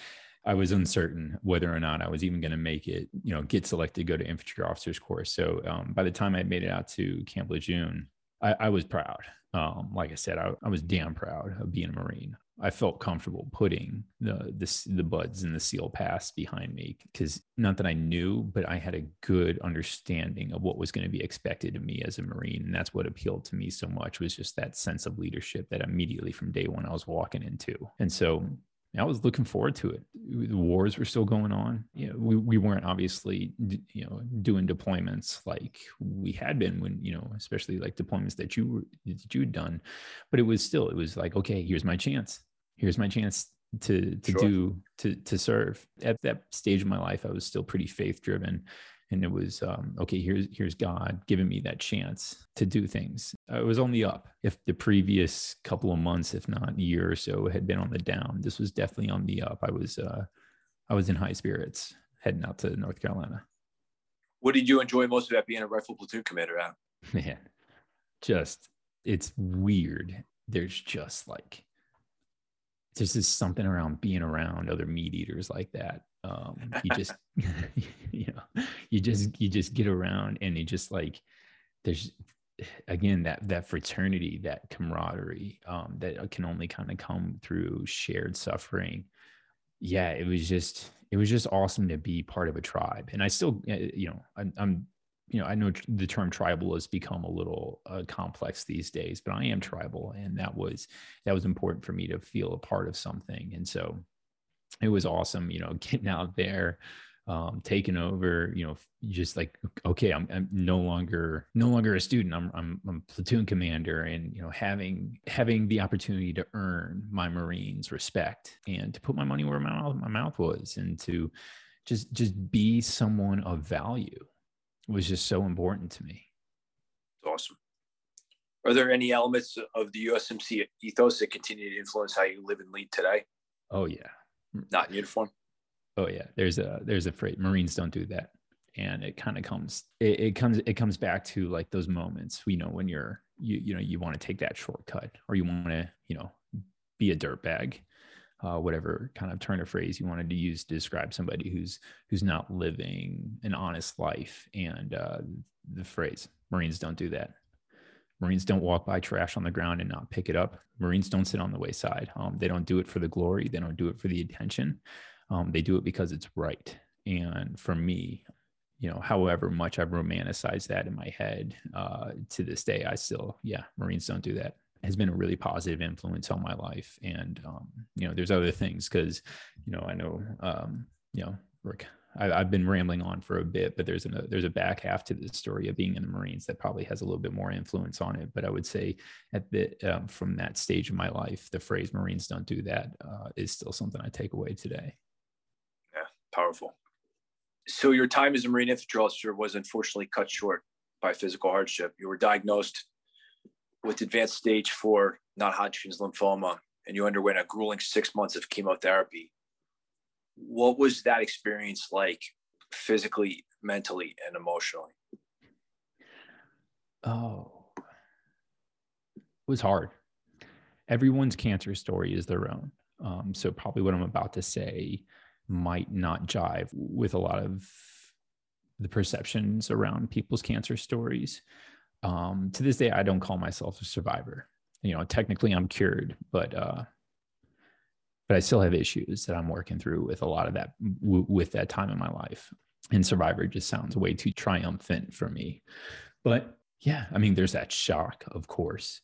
i was uncertain whether or not i was even going to make it you know get selected to go to infantry officers course. So um, by the time i made it out to camp lejeune I, I was proud. Um, like i said I, I was damn proud of being a marine I felt comfortable putting the the, the buds and the seal pass behind me because not that I knew, but I had a good understanding of what was going to be expected of me as a Marine, and that's what appealed to me so much was just that sense of leadership that immediately from day one I was walking into, and so I was looking forward to it. The wars were still going on. You know, we, we weren't obviously, you know, doing deployments like we had been when, you know, especially like deployments that you were, that you'd done, but it was still, it was like, okay, here's my chance here's my chance to to sure. do to to serve. At that stage of my life i was still pretty faith driven and it was um, okay here's here's god giving me that chance to do things. I was on the up if the previous couple of months if not year or so had been on the down. This was definitely on the up. I was uh i was in high spirits heading out to north carolina. What did you enjoy most about being a rifle platoon commander at [LAUGHS] man just it's weird. There's just like there's just something around being around other meat eaters like that. Um, you just, [LAUGHS] [LAUGHS] you know, you just, you just get around and you just like, there's again, that, that fraternity, that camaraderie, um, that can only kind of come through shared suffering. Yeah. It was just, it was just awesome to be part of a tribe. And I still, eh, you know, I, I'm you know, I know the term tribal has become a little uh, complex these days, but I am tribal, and that was that was important for me to feel a part of something, and so it was awesome, you know, [LAUGHS] getting out there, um, taking over, you know, just like okay, I'm, I'm no longer no longer a student, I'm, I'm I'm platoon commander, and you know, having having the opportunity to earn my Marines' respect and to put my money where my mouth, my mouth was, and to just just be someone of value was just so important to me. It's awesome. Are there any elements of the USMC ethos that continue to influence how you live and lead today? Oh yeah. Not in uniform. Oh yeah. There's a there's a phrase Marines don't do that. And it kind of comes it, it comes it comes back to like those moments, you know, when you're you you know, you want to take that shortcut or you want to, you know, be a dirtbag uh, whatever kind of turn of phrase you wanted to use to describe somebody who's who's not living an honest life. And uh, the phrase Marines don't do that. Marines don't walk by trash on the ground and not pick it up. Marines don't sit on the wayside. Um, they don't do it for the glory. They don't do it for the attention. Um, they do it because it's right. And for me, you know, however much I've romanticized that in my head, uh, to this day, I still, yeah, Marines don't do that has been a really positive influence on my life. And, um, you know, there's other things because, you know, I know, um, you know, Rick, I, have been rambling on for a bit, but there's a there's a back half to the story of being in the Marines that probably has a little bit more influence on it. But I would say at the um, from that stage of my life, the phrase "Marines don't do that" uh, is still something I take away today. Yeah, powerful. So your time as a Marine infantry officer was unfortunately cut short by physical hardship. You were diagnosed with advanced stage four non-Hodgkin's lymphoma, and you underwent a grueling six months of chemotherapy. What was that experience like, physically, mentally, and emotionally? Oh, it was hard. Everyone's cancer story is their own. Um, so probably what I'm about to say might not jive with a lot of the perceptions around people's cancer stories. Um, to this day, I don't call myself a survivor. You know, technically I'm cured, but uh, but I still have issues that I'm working through with a lot of that w- with that time in my life. And survivor just sounds way too triumphant for me. But yeah, I mean, there's that shock, of course.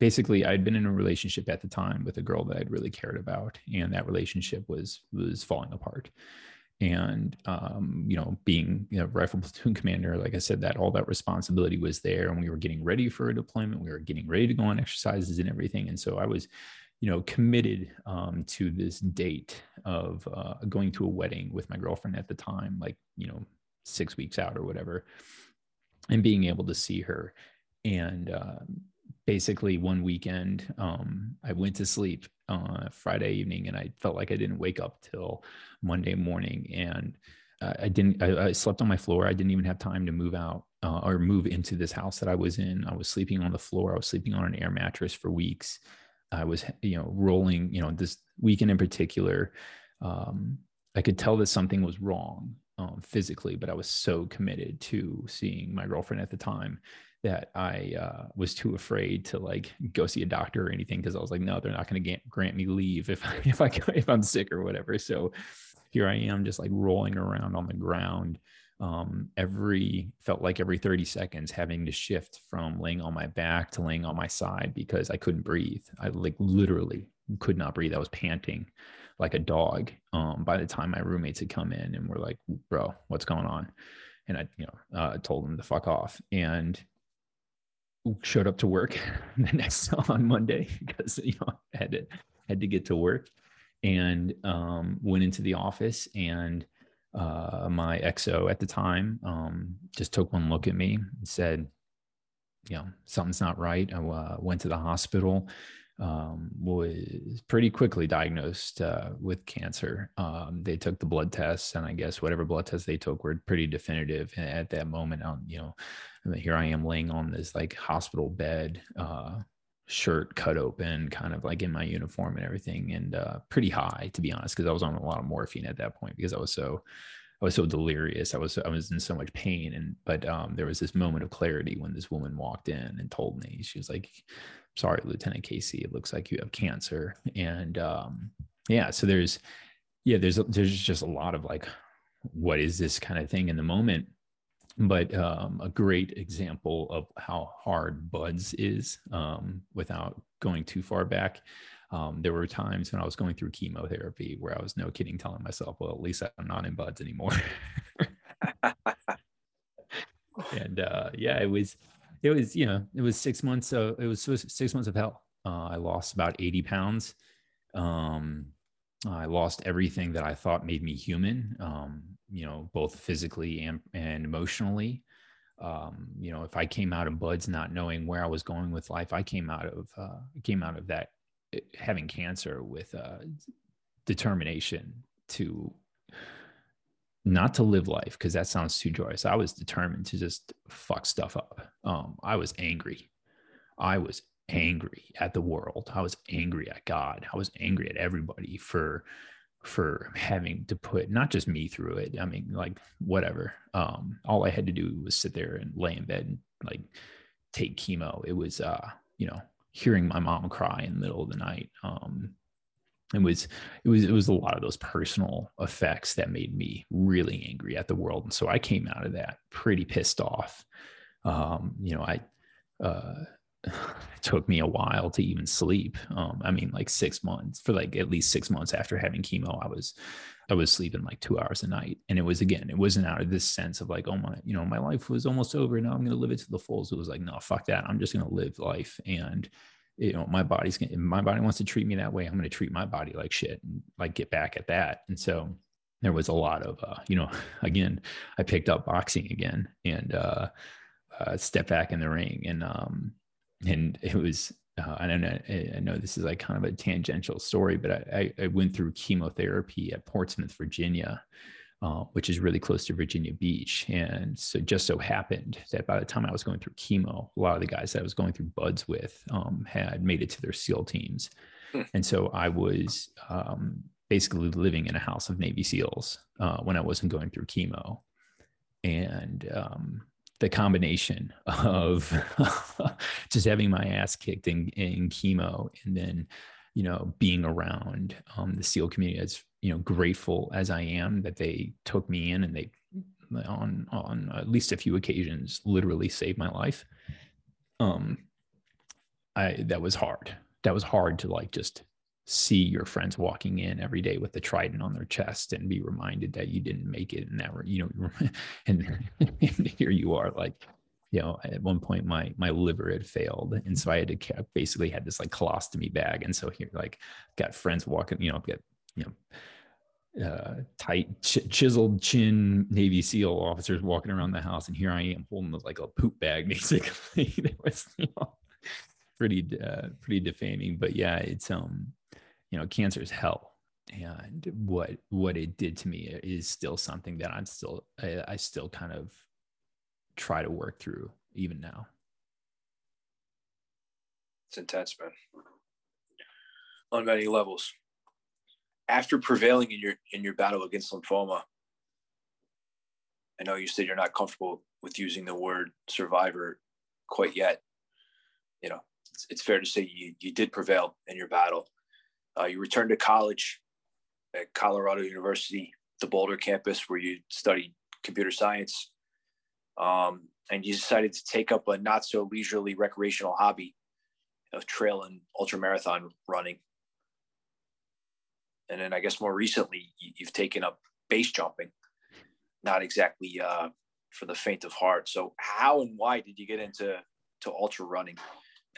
Basically, I'd been in a relationship at the time with a girl that I'd really cared about, and that relationship was was falling apart and um, you know being know rifle [LAUGHS] platoon commander like i said that all that responsibility was there and we were getting ready for a deployment we were getting ready to go on exercises and everything. And so i was you know committed um, to this date of uh, going to a wedding with my girlfriend at the time like you know six weeks out or whatever and being able to see her. And uh, basically one weekend um, i went to sleep uh, friday evening and i felt like i didn't wake up till monday morning and uh, i didn't I, I, slept on my floor. I didn't even have time to move out uh, or move into this house that i was in. I was sleeping on the floor. I was sleeping on an air mattress for weeks. I was you know rolling you know this weekend in particular um, i could tell that something was wrong um, physically but i was so committed to seeing my girlfriend at the time that I uh, was too afraid to like go see a doctor or anything because I was like, no, they're not going to grant me leave if [LAUGHS] if I if I'm sick or whatever. So here I am, just like rolling around on the ground. Um, every felt like every 30 seconds having to shift from laying on my back to laying on my side because I couldn't breathe. I like literally could not breathe. I was panting like a dog. Um, by the time my roommates had come in and were like, "Bro, what's going on?" and I, you know, uh, told them to fuck off. And showed up to work [LAUGHS] the next on Monday [LAUGHS] because you know I had to had to get to work and um, went into the office and uh, my XO at the time um, just took one look at me and said, you know, something's not right. I uh, went to the hospital, um, was pretty quickly diagnosed uh, with cancer. Um, they took the blood tests, and I guess whatever blood tests they took were pretty definitive at that moment. Um, you know, here I am laying on this like hospital bed, uh, shirt cut open, kind of like in my uniform and everything, and uh, pretty high to be honest, because I was on a lot of morphine at that point because I was so I was so delirious. I was I was in so much pain, and but um, there was this moment of clarity when this woman walked in and told me she was like, "Sorry, Lieutenant Casey, it looks like you have cancer." And um, yeah, so there's yeah, there's there's just a lot of like, what is this kind of thing in the moment? but um, a great example of how hard buds is um, without going too far back um, there were times when i was going through chemotherapy where i was no kidding telling myself well at least i'm not in buds anymore [LAUGHS] [LAUGHS] and uh, yeah it was it was you know it was six months of it was six months of hell uh, i lost about 80 pounds um, I lost everything that I thought made me human, um, you know, both physically and, and emotionally. Um, you know, if I came out of buds not knowing where I was going with life, I came out of uh, came out of that eh, having cancer with uh, determination to not to live life because that sounds too joyous. I was determined to just fuck stuff up. Um, I was angry. I was angry at the world. I was angry at God. I was angry at everybody for for having to put not just me through it. I mean, like whatever. Um, all I had to do was sit there and lay in bed and like take chemo. It was uh, you know, hearing my mom cry in the middle of the night. Um, it was it was it was a lot of those personal effects that made me really angry at the world. And so I came out of that pretty pissed off. Um, you know, I uh [LAUGHS] it took me a while to even sleep. Um, I mean, like six months for like at least six months after having chemo, I was, I was sleeping like two hours a night. And it was, again, it wasn't out of this sense of like, oh my, you know, my life was almost over. Now I'm going to live it to the full. So it was like, no, fuck that. I'm just going to live life. And, you know, my body's to, my body wants to treat me that way. I'm to treat my body like shit and like get back at that. And so there was a lot of, uh, you know, [LAUGHS] again, I picked up boxing again and, uh, uh, step back in the ring and, um, and it was uh, I don't know. I know this is like kind of a tangential story, but I, I went through chemotherapy at Portsmouth, Virginia, uh, which is really close to Virginia Beach. And so just so happened that by the time I was going through chemo, a lot of the guys that I was going through buds with um, had made it to their SEAL teams. Hmm. And so I was um, basically living in a house of Navy SEALs uh, when I wasn't going through chemo. and um, the combination of [LAUGHS] just having my ass kicked in, in chemo and then you know being around um, the seal community as you know grateful as i am that they took me in and they on on at least a few occasions literally saved my life. Um i that was hard. That was hard to like just see your friends walking in every day with the trident on their chest and be reminded that you didn't make it and that you know [LAUGHS] and, and here you are like you know at one point my my liver had failed and so i had to basically had this like colostomy bag and so here like got friends walking you know get you know uh, tight ch- chiseled chin Navy SEAL officers walking around the house, and here I am holding like a poop bag. [LAUGHS] Basically, [LAUGHS] it was you know, pretty uh, pretty defaming. But yeah, it's um you know, cancer is hell. And what what it did to me is still something that I'm still I, I still kind of try to work through even now. It's intense, man. On many levels. After prevailing in your in your battle against lymphoma, I know you said you're not comfortable with using the word survivor quite yet. You know, it's, it's fair to say you, you did prevail in your battle. Uh, you returned to college at Colorado University, the Boulder campus, where you studied computer science. Um, and you decided to take up a not so leisurely recreational hobby of trail and ultra marathon running. And then I guess more recently, you've taken up base jumping, not exactly uh, for the faint of heart. So, how and why did you get into to ultra running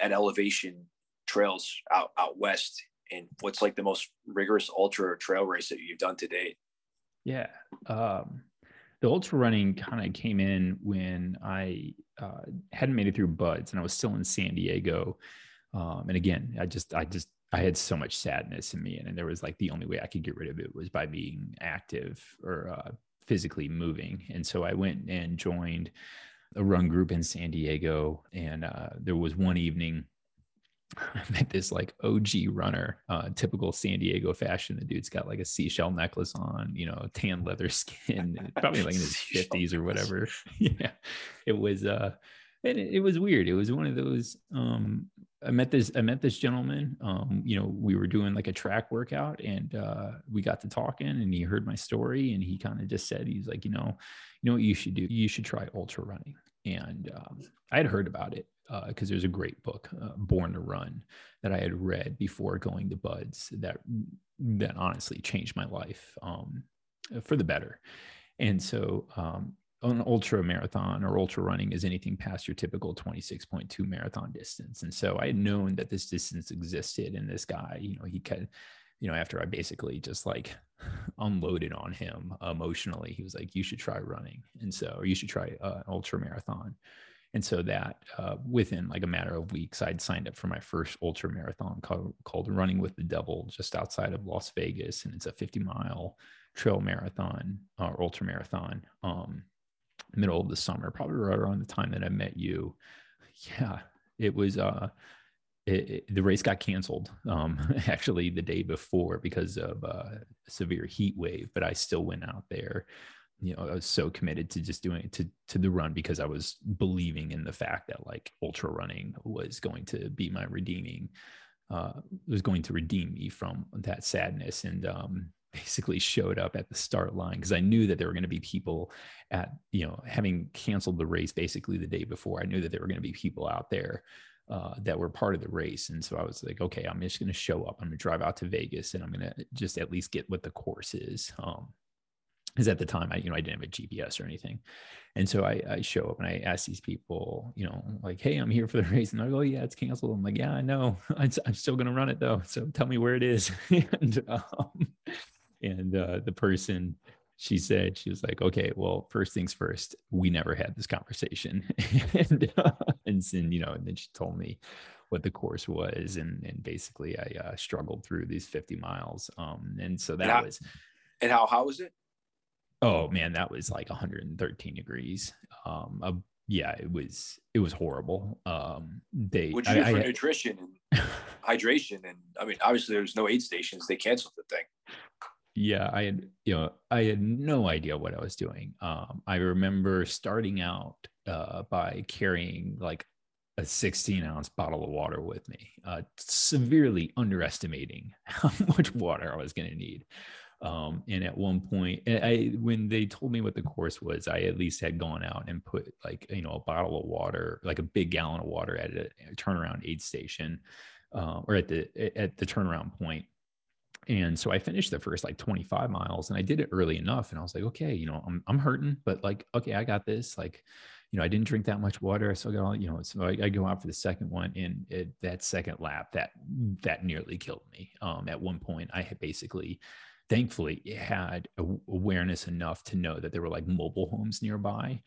at elevation trails out out west and what's like the most rigorous ultra trail race that you've done to date? Yeah. Um, the ultra running kind of came in when I uh, hadn't made it through BUD/S and I was still in San Diego. Um, and again, I just, I just, I had so much sadness in me. And, and, there was like the only way I could get rid of it was by being active or uh, physically moving. And so I went and joined a run group in San Diego. And uh, there was one evening [LAUGHS] I met this like OG runner, uh, typical San Diego fashion. The dude's got like a seashell necklace on, you know, tan leather skin, [LAUGHS] probably like in his fifties or whatever. [LAUGHS] yeah, it was. uh and it, it, was weird. It was one of those. Um, I met this. I met this gentleman. Um, you know, we were doing like a track workout, and uh, we got to talking, and he heard my story, and he kind of just said, he's like, you know, you know what you should do? You should try ultra running. And um, I had heard about it because uh, there's a great book, uh, Born to Run, that I had read before going to BUD/S that that honestly changed my life um, for the better. And so, um, an ultra marathon or ultra running is anything past your typical 26.2 marathon distance. And so, I had known that this distance existed, and this guy, you know, he could. You know, after I basically just like [LAUGHS] unloaded on him emotionally, he was like, "You should try running," and so, or you should try uh, an ultra marathon and so that uh, within like a matter of weeks, I'd signed up for my first ultra marathon called, called Running with the Devil just outside of Las Vegas. And it's a 50 mile trail marathon or ultra marathon, um, middle of the summer, probably right around the time that I met you. Yeah, it was, uh, it, it, the race got canceled um, [LAUGHS] actually the day before because of uh, a severe heat wave, but I still went out there you know, I was so committed to just doing it to to the run because I was believing in the fact that like ultra running was going to be my redeeming, uh, was going to redeem me from that sadness and um, basically showed up at the start line because I knew that there were going to be people at you know having canceled the race basically the day before. I knew that there were going to be people out there uh, that were part of the race. And so I was like, okay, I'm just going to show up. I'm going to drive out to Vegas and I'm going to just at least get what the course is. Um, because at the time I, you know, I didn't have a GPS or anything. And so I, I, show up and I ask these people, you know, like, hey, I'm here for the race. And I go, oh, yeah, it's canceled. I'm like, yeah, I know. [LAUGHS] I'm, still going to run it though. So tell me where it is. [LAUGHS] and um, and uh, the person, she said, she was like, okay, well, first things first, we never had this conversation. [LAUGHS] and, uh, and then, you know, and then she told me what the course was. And, and basically I uh, struggled through these 50 miles. Um, and so that and how, was. And how, how was it? oh man, that was like 113 degrees. Um, uh, yeah, it was it was horrible. Um, they what you I, for I, nutrition and [LAUGHS] hydration, and I mean, obviously there's no aid stations. They canceled the thing. Yeah, I had, you know, I had no idea what I was doing. Um, I remember starting out uh, by carrying like a 16 ounce bottle of water with me, uh, severely underestimating [LAUGHS] how much water I was going to need. Um, and at one point, I when they told me what the course was, I at least had gone out and put like you know a bottle of water, like a big gallon of water, at a, turnaround aid station, uh, or at the at the turnaround point. And so I finished the first like 25 miles, and I did it early enough, and I was like, okay, you know, I'm I'm hurting, but like, okay, I got this. Like, you know, I didn't drink that much water. I still got all, you know, so I, I go out for the second one, and it, that second lap, that that nearly killed me. Um, at one point, I had basically thankfully had awareness enough to know that there were like mobile homes nearby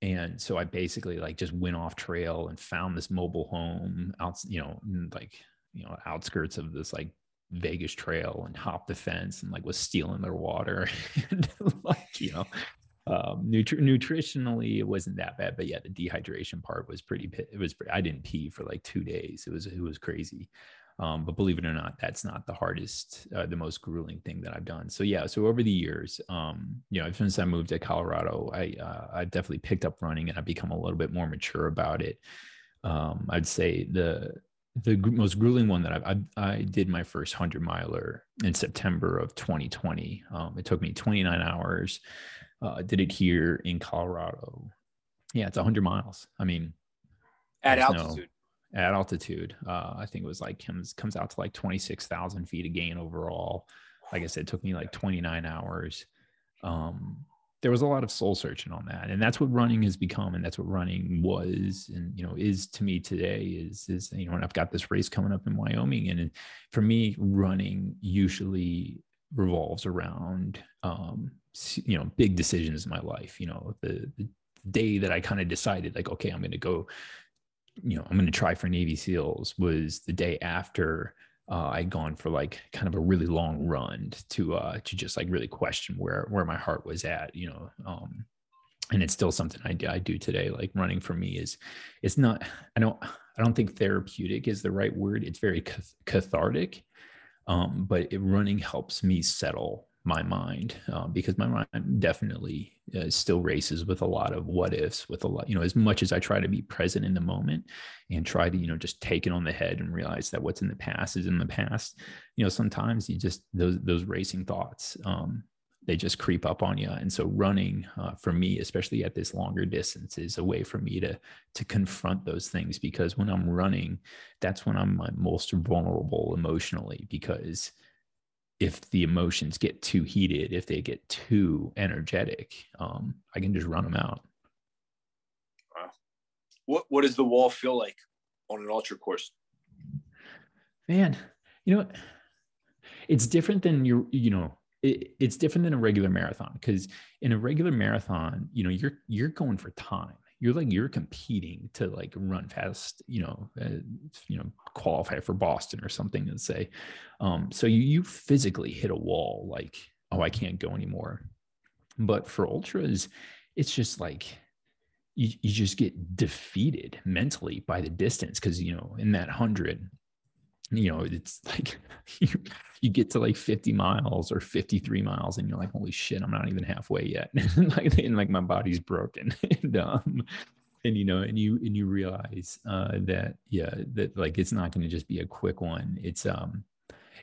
and so i basically like just went off trail and found this mobile home out you know like you know outskirts of this like vegas trail and hopped the fence and like was stealing their water [LAUGHS] and like you know um nutri- nutritionally it wasn't that bad but yeah the dehydration part was pretty it was i didn't pee for like two days it was it was crazy um, but believe it or not, that's not the hardest, uh, the most grueling thing that I've done. So yeah, so over the years, um, you know, since I moved to Colorado, I uh, I definitely picked up running and I've become a little bit more mature about it. Um, I'd say the the most grueling one that I've, I, I did my first hundred miler in September of 2020. Um, it took me 29 hours. Uh, did it here in Colorado. Yeah, it's 100 miles. I mean, at altitude at altitude. Uh, I think it was like comes comes out to like twenty six thousand feet of gain overall. Like I said, it took me like twenty nine hours. Um, there was a lot of soul searching on that, and that's what running has become, and that's what running was, and you know is to me today is is you know, and I've got this race coming up in Wyoming, and for me, running usually revolves around um, you know big decisions in my life. You know, the, the day that I kind of decided like, okay, I'm going to go you know, I'm going to try for Navy SEALs was the day after uh, I'd gone for like kind of a really long run to uh, to just like really question where where my heart was at, you know. Um, and it's still something I do, I do today. Like running for me is, it's not. I don't. I don't think therapeutic is the right word. It's very cathartic, um, but it, running helps me settle my mind uh, because my mind definitely uh, still races with a lot of what ifs with a lot you know as much as i try to be present in the moment and try to you know just take it on the head and realize that what's in the past is in the past you know sometimes you just those those racing thoughts um, they just creep up on you and so running uh, for me especially at this longer distance is a way for me to to confront those things because when i'm running that's when i'm most vulnerable emotionally because if the emotions get too heated, if they get too energetic, um, I can just run them out. Wow. What what does the wall feel like on an ultra course? Man, you know, it's different than your, you know, it, it's different than a regular marathon because in a regular marathon, you know, you're you're going for time you're like you're competing to like run fast you know uh, you know qualify for boston or something and say um so you you physically hit a wall like oh i can't go anymore. But for ultras it's just like you, you just get defeated mentally by the distance because you know in that hundred you know it's like [LAUGHS] you, you get to like 50 miles or 53 miles and you're like holy shit i'm not even halfway yet. [LAUGHS] Like [LAUGHS] and like my body's broken. And um and you know and you and you realize uh that yeah that like it's not going to just be a quick one. It's um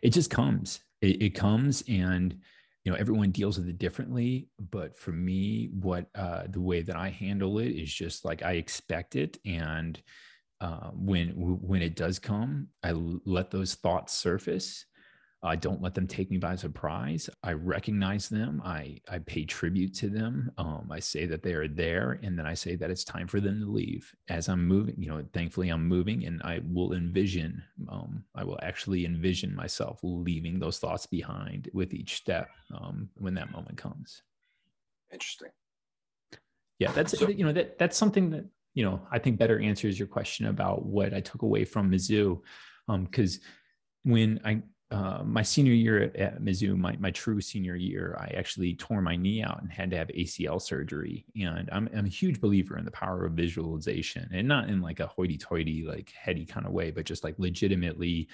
it just comes. It, it comes and you know everyone deals with it differently but for me what uh the way that i handle it is just like i expect it and uh, when when it does come, I let those thoughts surface. I don't let them take me by surprise. I recognize them. I I pay tribute to them. Um, I say that they are there, and then I say that it's time for them to leave. As I'm moving, you know, thankfully I'm moving, and I will envision. Um, I will actually envision myself leaving those thoughts behind with each step um, when that moment comes. Interesting. Yeah, that's so, you know that that's something that you know, I think better answers your question about what I took away from Mizzou. Because um, when I, uh, my senior year at, at Mizzou, my, my true senior year, I actually tore my knee out and had to have ACL surgery. And I'm, I'm a huge believer in the power of visualization and not in like a hoity toity, like heady kind of way, but just like legitimately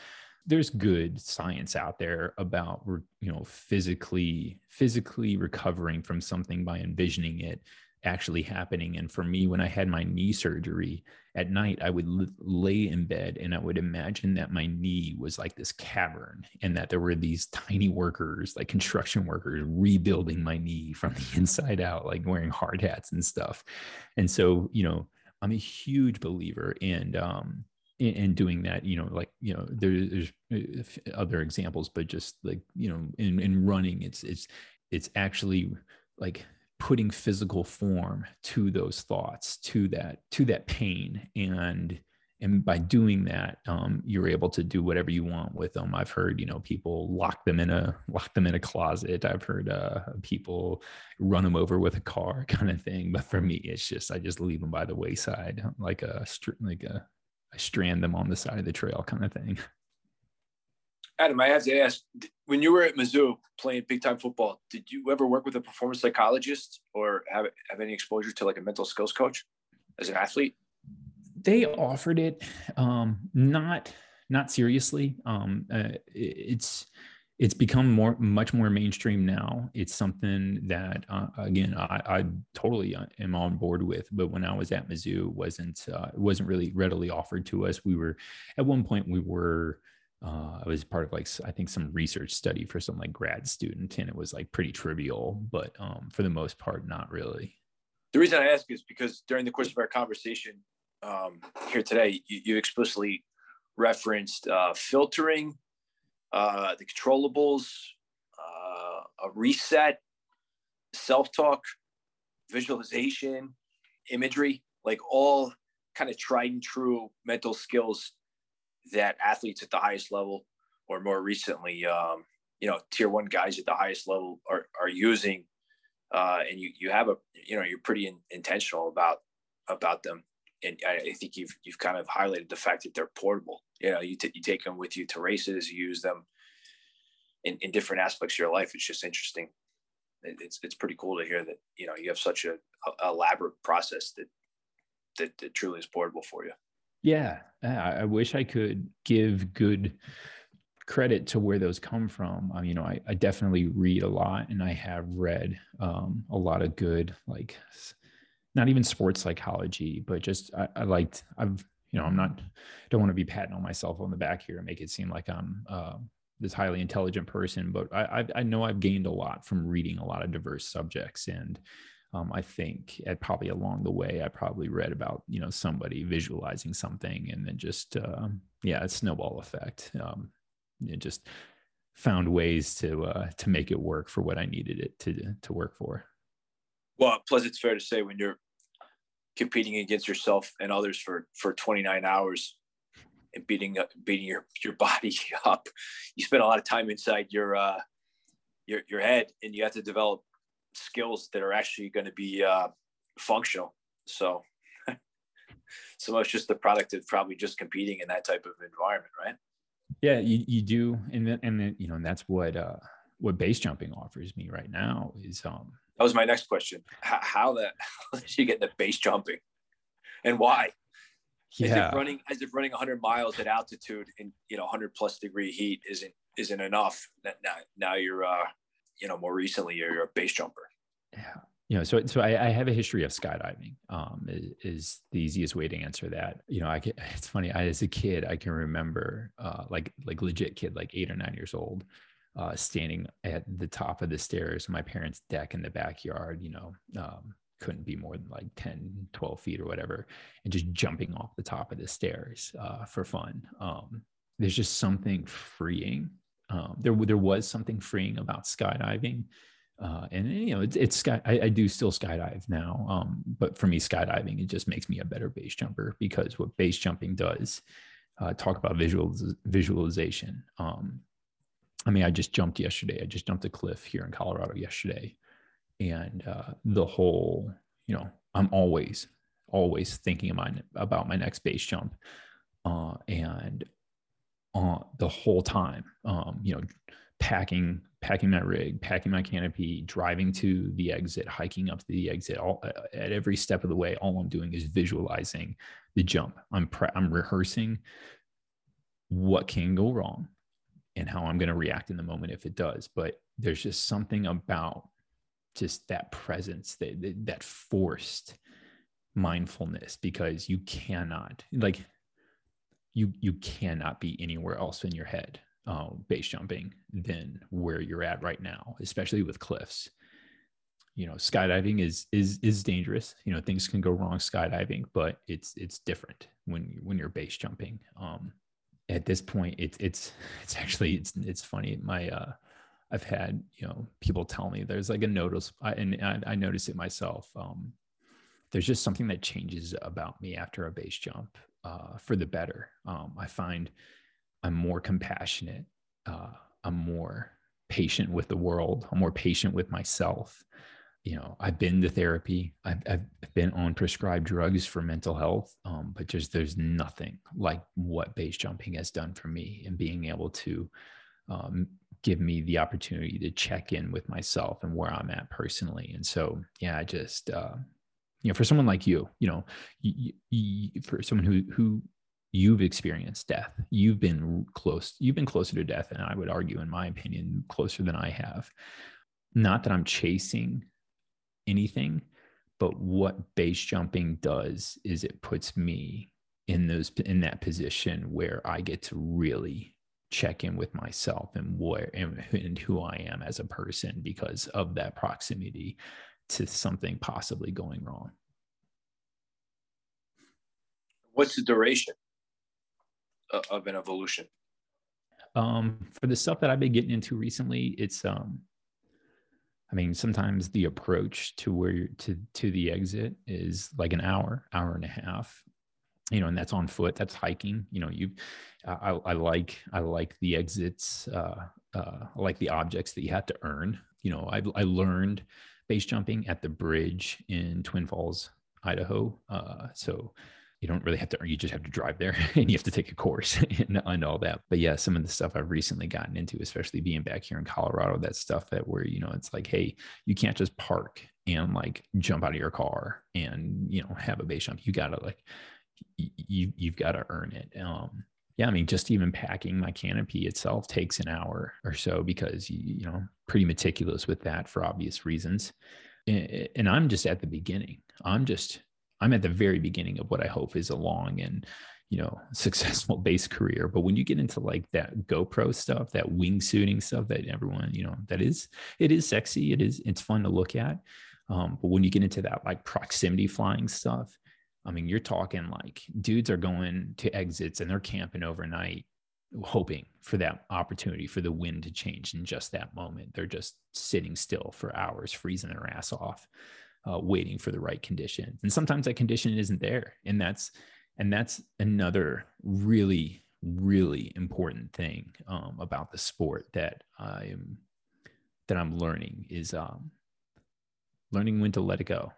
there's good science out there about you know physically physically recovering from something by envisioning it actually happening. And for me, when I had my knee surgery at night, I would l- lay in bed and I would imagine that my knee was like this cavern and that there were these [LAUGHS] tiny workers, like construction workers, rebuilding my knee from the inside out, like wearing hard hats and stuff. And so, you know, I'm a huge believer in, um, in, in doing that, you know, like, you know, there, there's uh, other examples, but just like, you know, in, in running, it's, it's, it's actually like putting physical form to those thoughts to that to that pain. And and by doing that um, you're able to do whatever you want with them. I've heard you know people lock them in a lock them in a closet. I've heard uh, people run them over with a car [LAUGHS] kind of thing. But for me it's just i just leave them by the wayside like a like a i strand them on the side of the trail kind of thing [LAUGHS] Adam, I have to ask: when you were at Mizzou playing big time football, did you ever work with a performance psychologist or have have any exposure to like a mental skills coach as an athlete? They offered it, um, not not seriously. Um, uh, it's it's become more much more mainstream now it's something that uh, again I, I, totally uh, am on board with but when i was at mizzou wasn't uh, it wasn't really readily offered to us we were at one point we were uh, I was part of like I think some research study for some like grad student, and it was like pretty trivial, but um, for the most part, not really. The reason I ask is because during the course of our conversation um, here today, you, you explicitly referenced uh, filtering, uh, the controllables, uh, a reset, self-talk, visualization, imagery, like all kind of tried and true mental skills that athletes at the highest level, or more recently, um, you know, tier one guys at the highest level are are using, uh, and you you have a you know you're pretty in, intentional about about them, and I, I, think you've you've kind of highlighted the fact that they're portable. You know, you t- you take them with you to races, you use them in, in different aspects of your life. It's just interesting. it's it's pretty cool to hear that you know you have such a, a elaborate process that, that that truly is portable for you. Yeah, I wish I could give good credit to where those come from. Um, you know, I, I, definitely read a lot, and I have read um, a lot of good, like not even sports psychology, but just I, I liked. I've you know, I'm not don't want to be patting on myself on the back here and make it seem like I'm uh, this highly intelligent person, but I, I I know I've gained a lot from reading a lot of diverse subjects and um, I think at probably along the way, I probably read about you know somebody visualizing something, and then just uh, yeah, a snowball effect. Um, it just found ways to uh, to make it work for what I needed it to to work for. Well, plus it's fair to say when you're competing against yourself and others for for 29 hours and beating up beating your your [LAUGHS] body up, you spend a lot of time inside your uh, your your head, and you have to develop skills that are actually going to be uh, functional. So [LAUGHS] so much just the product of probably just competing in that type of environment, right? Yeah, you, you do. And then, and then, you know, and that's what, uh, what base jumping offers me right now is, um, that was my next question. How, how that, [LAUGHS] how did you get the base jumping and why? Yeah. As if running, as if running hundred miles at altitude in, you know, hundred plus degree heat isn't, isn't enough. Now, now you're, uh, you know, more recently you're a base jumper. Yeah. You know, so so I, I have a history of skydiving. Um, is, is, the easiest way to answer that. You know, I can, [LAUGHS] it's funny. I, as a kid, I can remember, uh, like like legit kid, like eight or nine years old, uh, standing at the top of the stairs, my parents' deck in the backyard. You know, um, couldn't be more than like 10 12 feet or whatever and just jumping off the top of the stairs uh, for fun um, there's just something freeing um, there, there was something freeing about skydiving. Uh, and you know, it's, it's sky. I, I, do still skydive now, um, but for me, skydiving it just makes me a better base jumper because what base jumping does. Uh, talk about visual visualization. Um, I mean, I just jumped yesterday. I just jumped a cliff here in Colorado yesterday, and uh, the whole, you know, I'm always, always thinking about about my next base jump, uh, and uh, the whole time. Um, you know, packing packing my rig, packing my canopy, driving to the exit, hiking up to the exit. All at every step of the way, all I'm doing is visualizing the jump. I'm pre- I'm rehearsing what can go wrong and how I'm going to react in the moment if it does. But there's just something about just that presence, that that forced mindfulness, because you cannot like you you cannot be anywhere else in your head uh, base jumping than where you're at right now, especially with cliffs. You know, skydiving is is is dangerous. You know, things can go wrong skydiving, but it's it's different when when you're base jumping. Um, at this point, it's it's [LAUGHS] it's actually it's it's funny. My uh, I've had you know people tell me there's like a notice, I, and I, I notice it myself. Um, there's just something that changes about me after a base jump uh, for the better. Um, I find I'm more compassionate. Uh, I'm more patient with the world. I'm more patient with myself. You know, I've been to therapy. I've, I've been on prescribed drugs for mental health, um, but just there's nothing like what base jumping has done for me and being able to um, give me the opportunity to check in with myself and where I'm at personally. And so, yeah, I just, uh, you know, for someone like you, you know, you, you, for someone who who you've experienced death you've been close you've been closer to death and i would argue in my opinion closer than i have. Not that i'm chasing anything but what base jumping does is it puts me in those in that position where i get to really check in with myself and where and, and who i am as a person because of that proximity to something possibly going wrong what's the duration of an evolution? Um, for the stuff that I've been getting into recently, it's um, I mean, sometimes the approach to where to to the exit is like an hour, hour and a half, you know, and that's on foot. That's hiking. You know, you, I, I like I like the exits. Uh, uh, I like the objects that you have to earn. You know, I've I learned base jumping at the bridge in Twin Falls, Idaho. Uh, so you don't really have to you just have to drive there [LAUGHS] and you have to take a course [LAUGHS] and, and, all that. But yeah some of the stuff i've recently gotten into especially being back here in colorado that stuff that where you know it's like hey you can't just park and like jump out of your car and you know have a base jump. You gotta like you you've got to earn it. Um yeah i mean just even packing my canopy itself takes an hour or so because you, know pretty meticulous with that for obvious reasons. And, and i'm just at the beginning. I'm just I'm at the very beginning of what I hope is a long and you know [LAUGHS] successful base career. But when you get into like that gopro stuff that wingsuiting stuff that everyone you know that is it is sexy it is it's fun to look at. Um, but when you get into that like proximity flying stuff i mean you're talking like dudes are going to exits and they're camping overnight hoping for that opportunity for the wind to change in just that moment. They're just sitting still for hours freezing their ass off uh, waiting for the right condition. And sometimes that condition isn't there. And that's and that's another really really important thing um, about the sport that i'm that i'm learning is um, learning when to let it go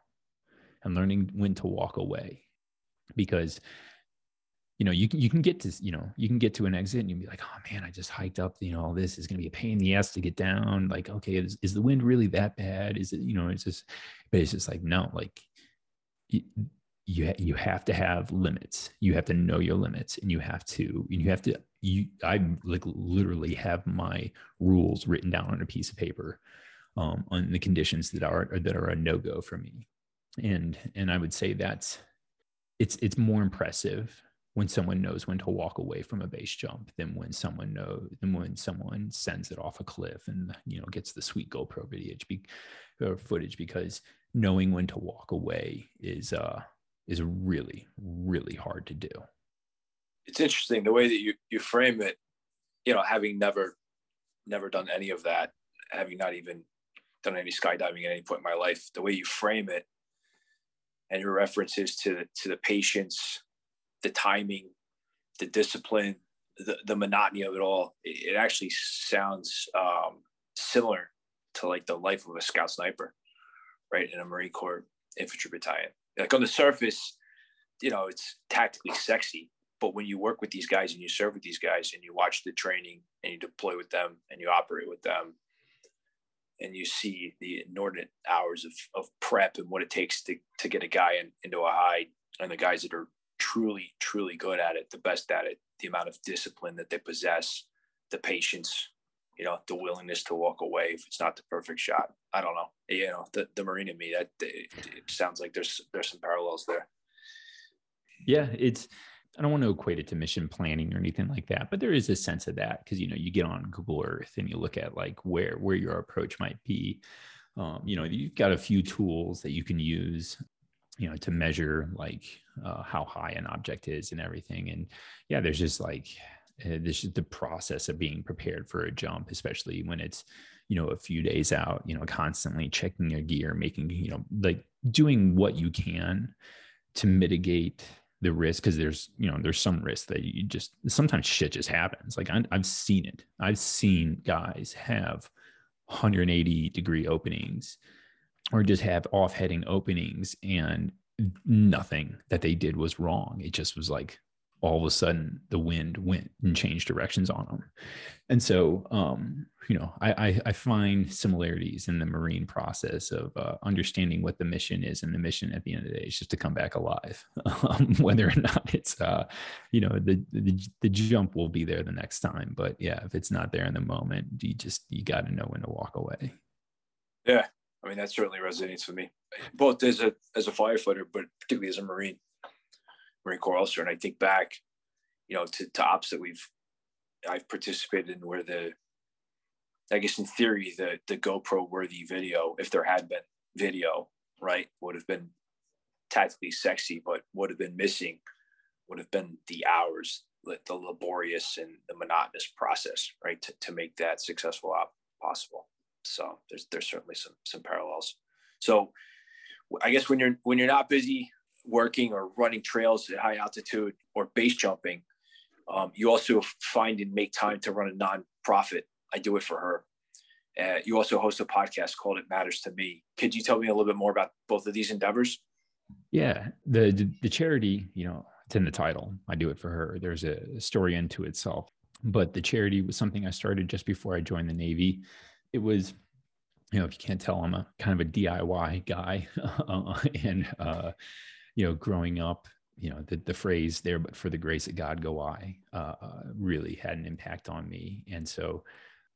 and learning when to walk away because you know, you can you can get to you know you can get to an exit and you'll be like, oh man, I just hiked up. You know, all this is going to be a pain in the ass to get down. Like, okay, is, is the wind really that bad? Is it you know? It's just, but it's just like no, like you you, you have to have limits. You have to know your limits, and you have to and you have to you. I like literally have my rules written down on a piece of paper um, on the conditions that are that are a no go for me, and and I would say that's it's it's more impressive when someone knows when to walk away from a base jump than when someone know than when someone sends it off a cliff and you know gets the sweet GoPro video or footage because knowing when to walk away is uh is really really hard to do. It's interesting the way that you you frame it. You know, having never never done any of that, having not even done any skydiving at any point in my life, the way you frame it and your references to to the patience the timing, the discipline, the, the monotony of it all, it, it actually sounds um, similar to like the life of a scout sniper, right? In a Marine Corps infantry battalion. Like on the surface, you know, it's tactically sexy, but when you work with these guys and you serve with these guys and you watch the training and you deploy with them and you operate with them and you see the inordinate hours of, of prep and what it takes to, to get a guy in, into a hide and the guys that are truly, truly good at it, the best at it, the amount of discipline that they possess, the patience, you know, the willingness to walk away if it's not the perfect shot. I don't know. You know, the, the Marine in me, that it, it sounds like there's, there's some parallels there. Yeah. It's, I don't want to equate it to mission planning or anything like that, but there is a sense of that because you know you get on Google Earth and you look at like where where your approach might be. Um, you know, you've got a few tools that you can use, you know, to measure like uh, how high an object is and everything. And yeah, there's just like uh, this is the process of being prepared for a jump, especially when it's you know a few days out. You know, constantly checking your gear, making you know like doing what you can to mitigate the risk because there's you know there's some risk that you just sometimes shit just happens. Like I, i've seen it. I've seen guys have 180 degree openings or just have off heading openings and nothing that they did was wrong. It just was like all of a sudden the wind went and changed directions on them. And so, um, you know, I, I, I, find similarities in the marine process of uh, understanding what the mission is, and the mission at the end of the day is just to come back alive, [LAUGHS] um, whether or not it's, uh, you know, the, the the jump will be there the next time. But yeah, if it's not there in the moment, you just you got to know when to walk away. Yeah, I mean that certainly resonates with me, both as a as a firefighter, but particularly as a marine. Marine Corps Ulster, and I think back, you know, to, to ops that we've I've participated in where the I guess in theory the the GoPro worthy video, if there had been video, right, would have been tactically sexy, but would have been missing would have been the hours, the laborious and the monotonous process, right, to, to make that successful op possible. So there's there's certainly some some parallels. So I guess when you're when you're not busy working or running trails at high altitude or base jumping, um, you also find and make time to run a nonprofit. I do it for her. Uh, you also host a podcast called It Matters to Me. Could you tell me a little bit more about both of these endeavors? Yeah, the the, the charity, you know, it's in the title. I do it for her. There's a story into itself, but the charity was something I started just before I joined the Navy. It was you know, if you can't tell, I'm a kind of a DIY guy, [LAUGHS] and uh, you know, growing up, you know, the, the phrase there, but for the grace of God go I, uh, uh, really had an impact on me. And so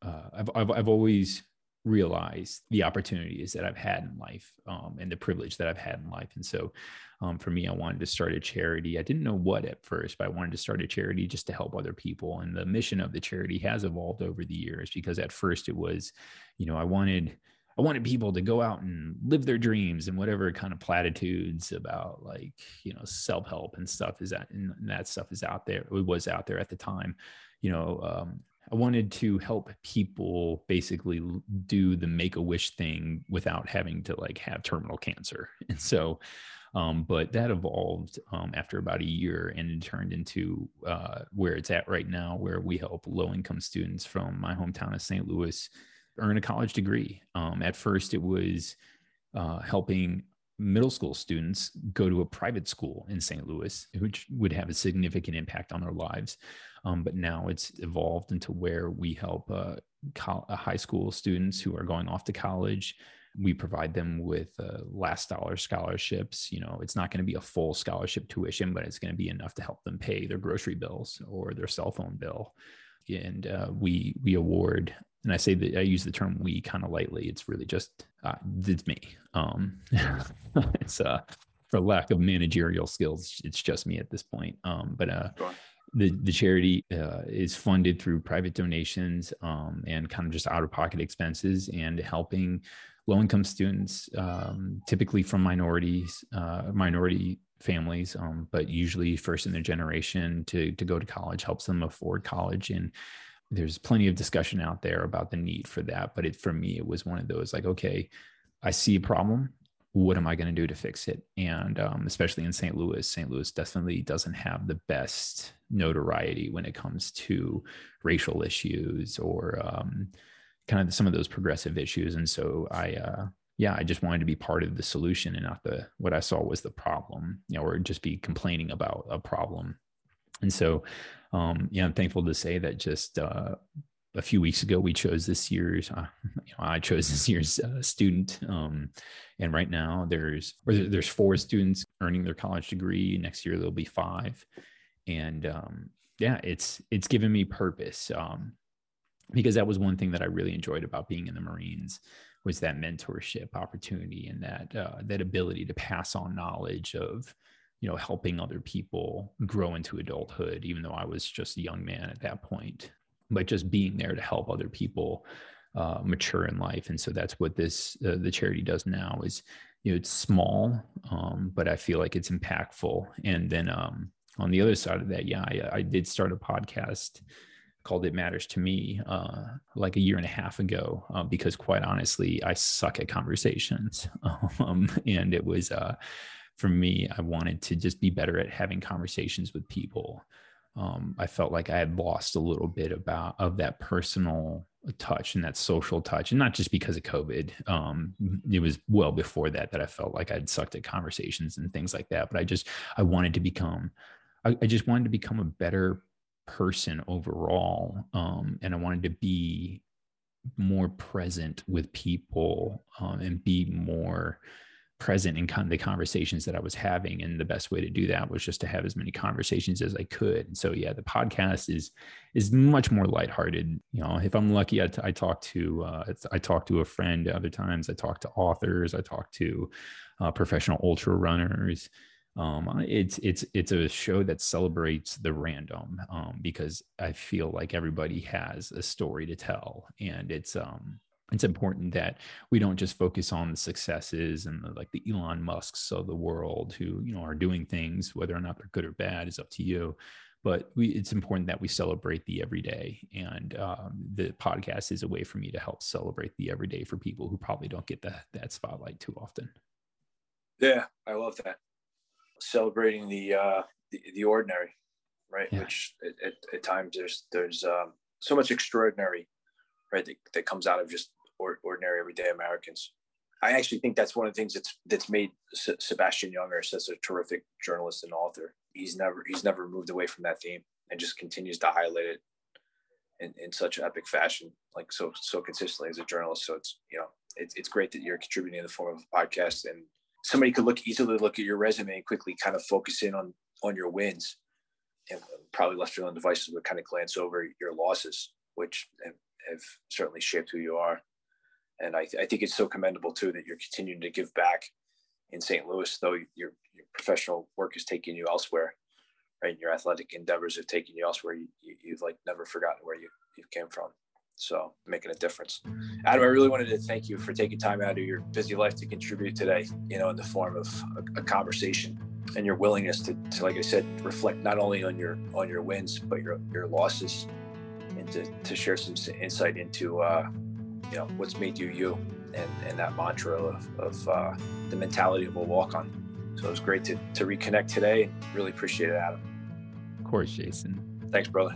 uh, I've, I've, I've always realized the opportunities that I've had in life um, and the privilege that I've had in life. And so um, for me, I wanted to start a charity. I didn't know what at first, but I wanted to start a charity just to help other people. And the mission of the charity has evolved over the years because at first it was, you know, I wanted – I wanted people to go out and live their dreams and whatever kind of platitudes about like, you know, self help and stuff is that, and that stuff is out there. It was out there at the time. You know, um, I wanted to help people basically do the make a wish thing without having to like have terminal cancer. [LAUGHS] And so, um, but that evolved um, after about a year and it turned into uh, where it's at right now, where we help low income students from my hometown of St. Louis earn a college degree. Um, at first, it was uh, helping middle school students go to a private school in St. Louis, which would have a significant impact on their lives. Um, but now it's evolved into where we help uh, co- uh, high school students who are going off to college. We provide them with uh, last dollar scholarships. You know, it's not going to be a full scholarship tuition, but it's going to be enough to help them pay their grocery bills or their cell phone bill. And uh, we we award and I say that I use the term we kind of lightly. It's really just uh, it's me. Um, [LAUGHS] it's uh, for lack of managerial skills, it's just me at this point. Um, but uh, the the charity uh, is funded through private donations um, and kind of just out of pocket expenses and helping low income students, um, typically from minorities, uh, minority families, um, but usually first in their generation to to go to college helps them afford college and there's plenty of discussion out there about the need for that but it for me it was one of those like okay i see a problem. What am i going to do to fix it? And um, especially in st louis st louis definitely doesn't have the best notoriety when it comes to racial issues or um, kind of some of those progressive issues. And so i uh, yeah i just wanted to be part of the solution and not the what i saw was the problem you know or just be complaining about a problem and so um, yeah, I'm thankful to say that just uh, a few weeks ago we chose this year's uh, [LAUGHS] you know, i chose this year's uh, student um, and right now there's there's four students earning their college degree. Next year there'll be five. And um, yeah it's it's given me purpose um, because that was one thing that I really enjoyed about being in the Marines was that mentorship opportunity and that uh, that ability to pass on knowledge of you know helping other people grow into adulthood even though i was just a young man at that point but just being there to help other people uh, mature in life and so that's what this uh, the charity does now is you know it's small um, but i feel like it's impactful and then um, on the other side of that yeah I, I did start a podcast called It Matters to Me uh, like a year and a half ago uh, because, quite honestly, I suck at conversations. [LAUGHS] um, and it was, uh, for me, I wanted to just be better at having conversations with people. Um, I felt like I had lost a little bit about of that personal touch and that social touch, and not just because of COVID. Um, it was well before that that I felt like I'd sucked at conversations and things like that. But I just I wanted to become, I, I just wanted to become a better person overall um, and i wanted to be more present with people um, and be more present in of the conversations that i was having and the best way to do that was just to have as many conversations as i could. And so yeah the podcast is is much more lighthearted. You know if i'm lucky i, t- I talk to uh, i talk to a friend other times. I talk to authors. I talk to uh, professional ultra runners. Um, it's it's it's a show that celebrates the random um, because I feel like everybody has a story to tell, and it's um it's important that we don't just focus on the successes and the, like the Elon Musk's of the world who you know are doing things whether or not they're good or bad is up to you but we, it's important that we celebrate the everyday and um, the podcast is a way for me to help celebrate the everyday for people who probably don't get that that spotlight too often yeah i love that celebrating the uh, the, the ordinary, right? Yeah. Which at, at, at, times there's there's um, so much extraordinary, right? That, that comes out of just or, ordinary everyday Americans. I actually think that's one of the things that's that's made S- Sebastian Junger such a terrific journalist and author. He's never he's never moved away from that theme and just continues to highlight it in, in such epic fashion, like so so consistently as a journalist. So it's you know it's it's great that you're contributing in the form of a podcast and somebody could look easily look at your resume and quickly kind of focus in on on your wins and probably left your own devices would kind of glance over your losses which have, have certainly shaped who you are. And I, th- I, think it's so commendable too that you're continuing to give back in st louis though your, your professional work is taking you elsewhere right? And your athletic endeavors have taken you elsewhere. You, you, you've like never forgotten where you, you came from. So making a difference. Adam, I really wanted to thank you for taking time out of your busy life to contribute today, you know, in the form of a, a conversation and your willingness to, to, like I said, reflect not only on your on your wins, but your your losses to, to share some insight into uh, you know what's made you you and, and that mantra of, of uh, the mentality of a walk on. So it was great to, to reconnect today. Really appreciate it, Adam. Of course, Jason. Thanks, brother.